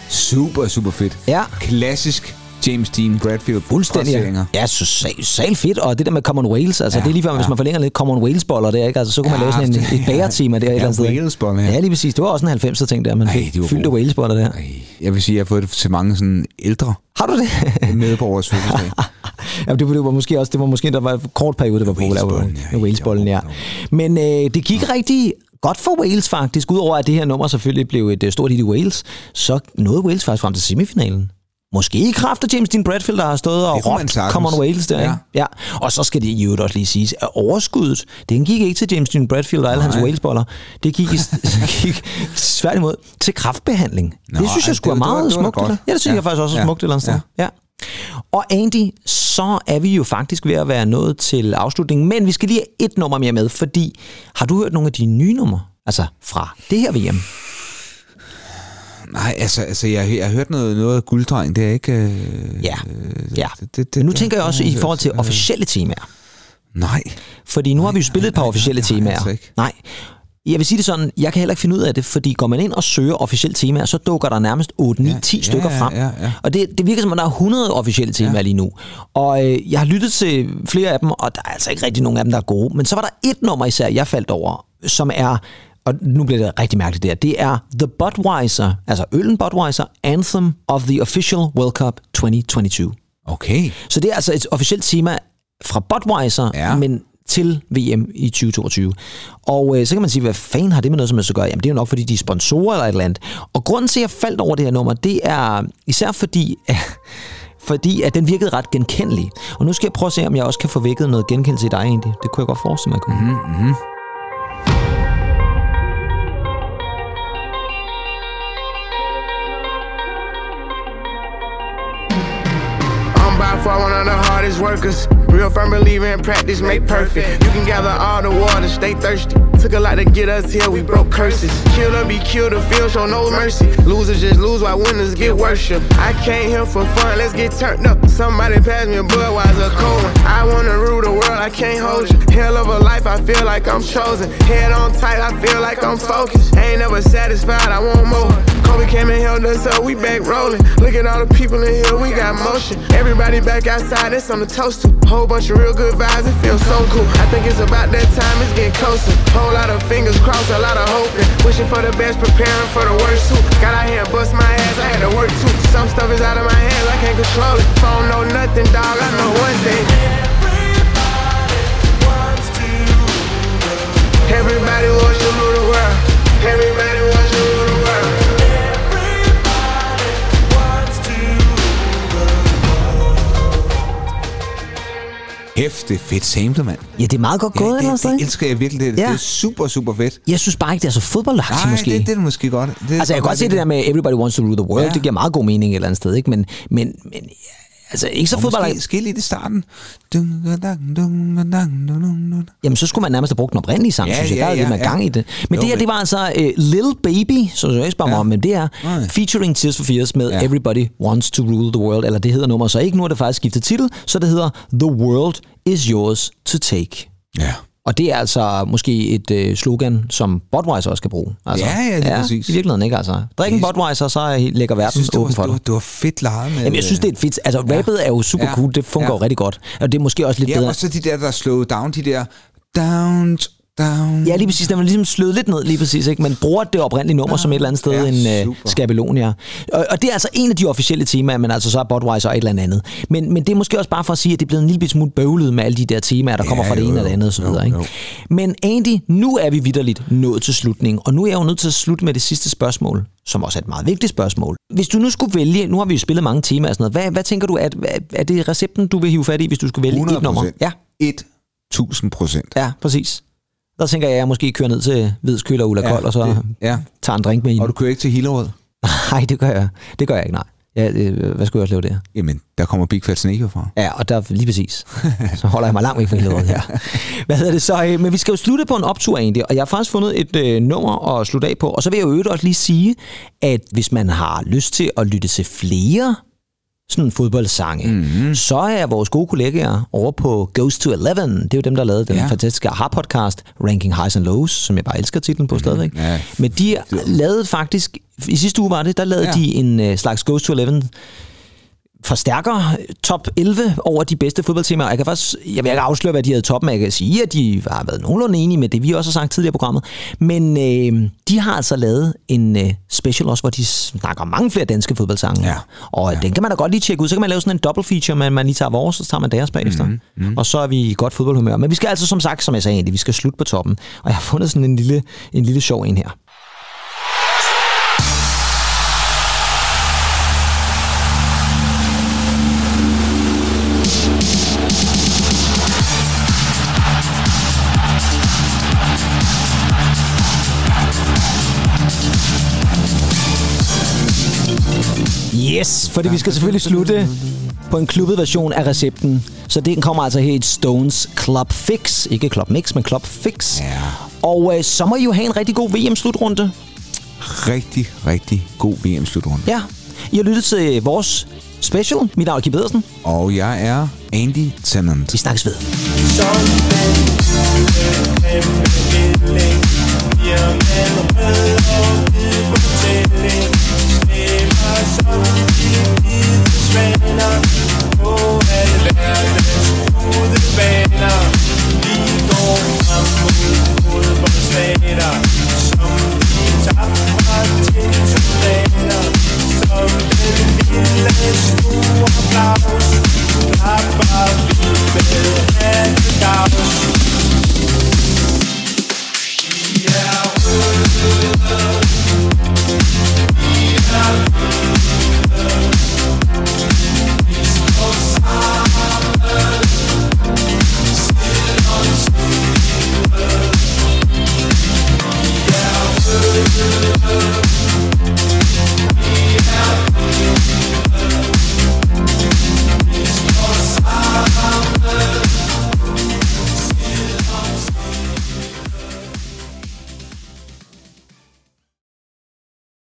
Super, super fedt. Ja. Klassisk James Dean Bradfield. Fuldstændig. Ja, så sal, sal fedt. Og det der med Common Wales, altså ja, det er lige før, ja. hvis man forlænger lidt Common Wales-boller der, ikke? Altså, så kunne man Ja, lave sådan en, det- et bagertema der et Ja, eller andet? Wales-boller, ja. Ja, lige præcis. Det var også en 90'er ting der, man Ej, fik de var fyldte. Wales-boller der. Ej, Jeg vil sige, at jeg har fået det til mange sådan ældre Har du det? medborgers fødselsdag. [laughs] ja, det, var, det var måske også, det var måske, der var en kort periode, det var populært. Walesbollen, ja. Med Walesbollen, ja. Men øh, det gik rigtig godt for Wales faktisk. Udover at det her nummer selvfølgelig blev et øh, stort hit i Wales, så nåede Wales faktisk frem til semifinalen. Måske i kraft af James Dean Bradfield, der har stået og Det råbt. Common Wales der. Ja. Ja. ja. Og så skal det i øvrigt også lige siges, at overskuddet, den gik ikke til James Dean Bradfield og alle hans. Walesboller. Det gik, i, [laughs] [laughs] gik tværtimod til kraftbehandling. Nå, det synes jeg altså, skulle det er var- meget det var da smukt. godt. eller? Ja, det synes Ja. jeg faktisk også er Ja. smukt et eller andet sted. Ja. Og Andy, så er vi jo faktisk ved at være nået til afslutningen, men vi skal lige have et nummer mere med, fordi har du hørt nogle af de nye numre? Altså fra det her VM? Nej, altså, altså jeg, jeg har hørt noget, noget af gulddreng, det er ikke... Øh, Ja, ja. Det, det, Men nu det- tænker jeg også det- i forhold til officielle temaer. Nej. Fordi nu har vi jo spillet et par nej, officielle nej, nej, temaer. altså ikke. Nej. Jeg vil sige det sådan, jeg kan heller ikke finde ud af det, fordi går man ind og søger officielle temaer, så dukker der nærmest 8, 9, 10 ja, stykker ja, frem. ja, ja. Og det, det virker som, at der er 100 officielle temaer ja. lige nu. Og øh, jeg har lyttet til flere af dem, og der er altså ikke rigtig nogen af dem, der er gode. Men så var der et nummer især, jeg faldt over, som er, og nu bliver det rigtig mærkeligt der, det er The Budweiser, altså øllen Budweiser, Anthem of the Official World Cup 2022. Okay. Så det er altså et officielt tema fra Budweiser, Ja. ja. men til VM i 2022. Og øh, så kan man sige, hvad fanden har det med noget som at gøre? Jamen det er jo nok, fordi de er sponsorer eller et eller andet. Og grunden til, at jeg faldt over det her nummer, det er især fordi, [laughs] fordi at den virkede ret genkendelig. Og nu skal jeg prøve at se, om jeg også kan få vækket noget genkendelse i dig egentlig. Det kunne jeg godt forestille mig, kunne. Mm-hmm. I'm by far one of the hardest workers. Real firm believer in practice make perfect. You can gather all the water, stay thirsty. Took a lot to get us here, we broke curses. Kill or be killed, the field show no mercy. Losers just lose while winners get worship. I came here for fun, let's get turned up. Somebody pass me a Budweiser cold one. I wanna rule the world, I can't hold you. Hell of a life, I feel like I'm chosen. Head on tight, I feel like I'm focused. Ain't never satisfied, I want more. Kobe came and held us up, we back rolling. Look at all the people in here, we got motion. Everybody back outside, on the toast to. Whole bunch of real good vibes, it feels so cool. I think it's about that time, it's getting closer. Whole lot of fingers crossed, a lot of hoping. Wishing for the best, preparing for the worst too. Got out here and bust my ass, I had to work too. Some stuff is out of my hands, I can't control it. Phone know nothing, dog, I know one thing. Everybody wants to rule the world. Everybody Hæft, det er fedt sample, mand. Ja, det er meget godt gået, ja, eller det, sådan det elsker jeg virkelig. Det, ja. Det er super, super fedt. Jeg synes bare ikke, det er så fodboldagtigt Nej, måske. det, det er det måske godt. Det Altså, jeg kan godt se det der med Everybody Wants to Rule the World. Ja. Det giver meget god mening et eller andet sted, ikke? Men, men, men altså, ikke så Og fodbold... måske, måske lidt i starten. Jamen, så skulle man nærmest have brugt den oprindelige sang, Ja, synes jeg. ja, Der er lidt ja, mere ja. gang i det. Men Jo, det her, det var altså uh, Little Baby, som jeg ikke spørger mig Ja. om, men det er Nej. featuring Tears for Fears med Ja. Everybody Wants to Rule the World, eller det hedder nummer så ikke. Nu er det faktisk skiftet titel, så det hedder The World is Yours to Take. Ja. Og det er altså måske et øh, slogan, som Budweiser også kan bruge. Altså, Ja, ja, lige præcis. I virkeligheden ikke, altså. Drik en Budweiser, så er- lægger verden synes, det åben for det, dig. det var fedt lejet med... Jamen, jeg synes, det er et fedt... Altså, rappet er jo super Ja. cool. Det fungerer Ja. rigtig godt. Og det er måske også lidt Ja, bedre. og så de der, der slog down, de der... Down, down. Ja, lige præcis. Den var ligesom slået lidt ned, lige præcis. Ikke? Man bruger det oprindelige nummer som et eller andet sted, Ja, en uh, skabelon, ja. Og, og, det er altså en af de officielle temaer, men altså så er Budweiser og et eller andet. Men, men det er måske også bare for at sige, at det er blevet en lille smule bøvlet med alle de der temaer, der Ja, kommer fra det jo, ene og det andet osv. Jo, Ikke? jo. Men Andy, nu er vi vidderligt nået til slutningen, og nu er jeg jo nødt til at slutte med det sidste spørgsmål, som også er et meget vigtigt spørgsmål. Hvis du nu skulle vælge, nu har vi jo spillet mange temaer og sådan noget, hvad, hvad tænker du, at, er det recepten, du vil hive fat i, hvis du skulle vælge 100 et nummer? Ja, 1000 procent. ja, præcis. Der tænker jeg, at jeg måske kører ned til Hvidskøl og Ulla Kold, og så det, ja. tager en drink med hende. Og du kører ikke til Hillerød? Nej, det gør jeg. Det gør jeg ikke, nej. Ja, øh, hvad skulle jeg også lave der? Jamen, der kommer Big Fat Snake fra. Ja, og der lige præcis. Så holder jeg mig langt væk fra hele her. [laughs] Hvad hedder det så? øh, Men vi skal jo slutte på en optur egentlig, og jeg har faktisk fundet et øh, nummer at slutte af på. Og så vil jeg jo øvrigt også lige sige, at hvis man har lyst til at lytte til flere sådan fodboldsange, mm-hmm. så er vores gode kollegaer over på Goes to Eleven. Det er jo dem, der lavede den Ja. fantastiske AHA-podcast, Ranking Highs and Lows, som jeg bare elsker titlen på mm-hmm. stadigvæk. Ja. Men de lavede faktisk, i sidste uge var det, der lavede Ja. de en øh, slags Goes to Eleven forstærker top 11 over de bedste fodboldtemaer. Jeg kan faktisk, jeg vil ikke afsløre, hvad de havde toppen, jeg kan sige, at de har været nogenlunde enige med det, vi også har sagt tidligere i programmet. Men øh, de har altså lavet en øh, special også, hvor de snakker om mange flere danske fodboldsange. Ja. Og ja. den kan man da godt lige tjekke ud. Så kan man lave sådan en double feature, men man lige tager vores, og så tager man deres bagefter. Mhm, Mm-hmm. Og så er vi i godt fodboldhumør. Men vi skal altså, som sagt, som jeg sagde egentlig, vi skal slutte på toppen. Og jeg har fundet sådan en lille, en lille sjov en her. Yes, fordi vi skal selvfølgelig slutte på en klubbet version af recepten. Så den kommer altså her i Stones Club Fix. Ikke Club Mix, men Club Fix. Ja. Og øh, så må I jo have en rigtig god VM-slutrunde. Rigtig, rigtig god VM-slutrunde. Ja. I har lyttet til vores special. Mit navn er Kim Pedersen. Og jeg er Andy Tennant. Vi snakkes ved. You'll never heard of people telling baner På alle verdens hovedbaner Vi går frem mod fodboldstater Som vi taber til soldater Som den lille store applaus Klapper vi med handegavs Vi er røde Vi er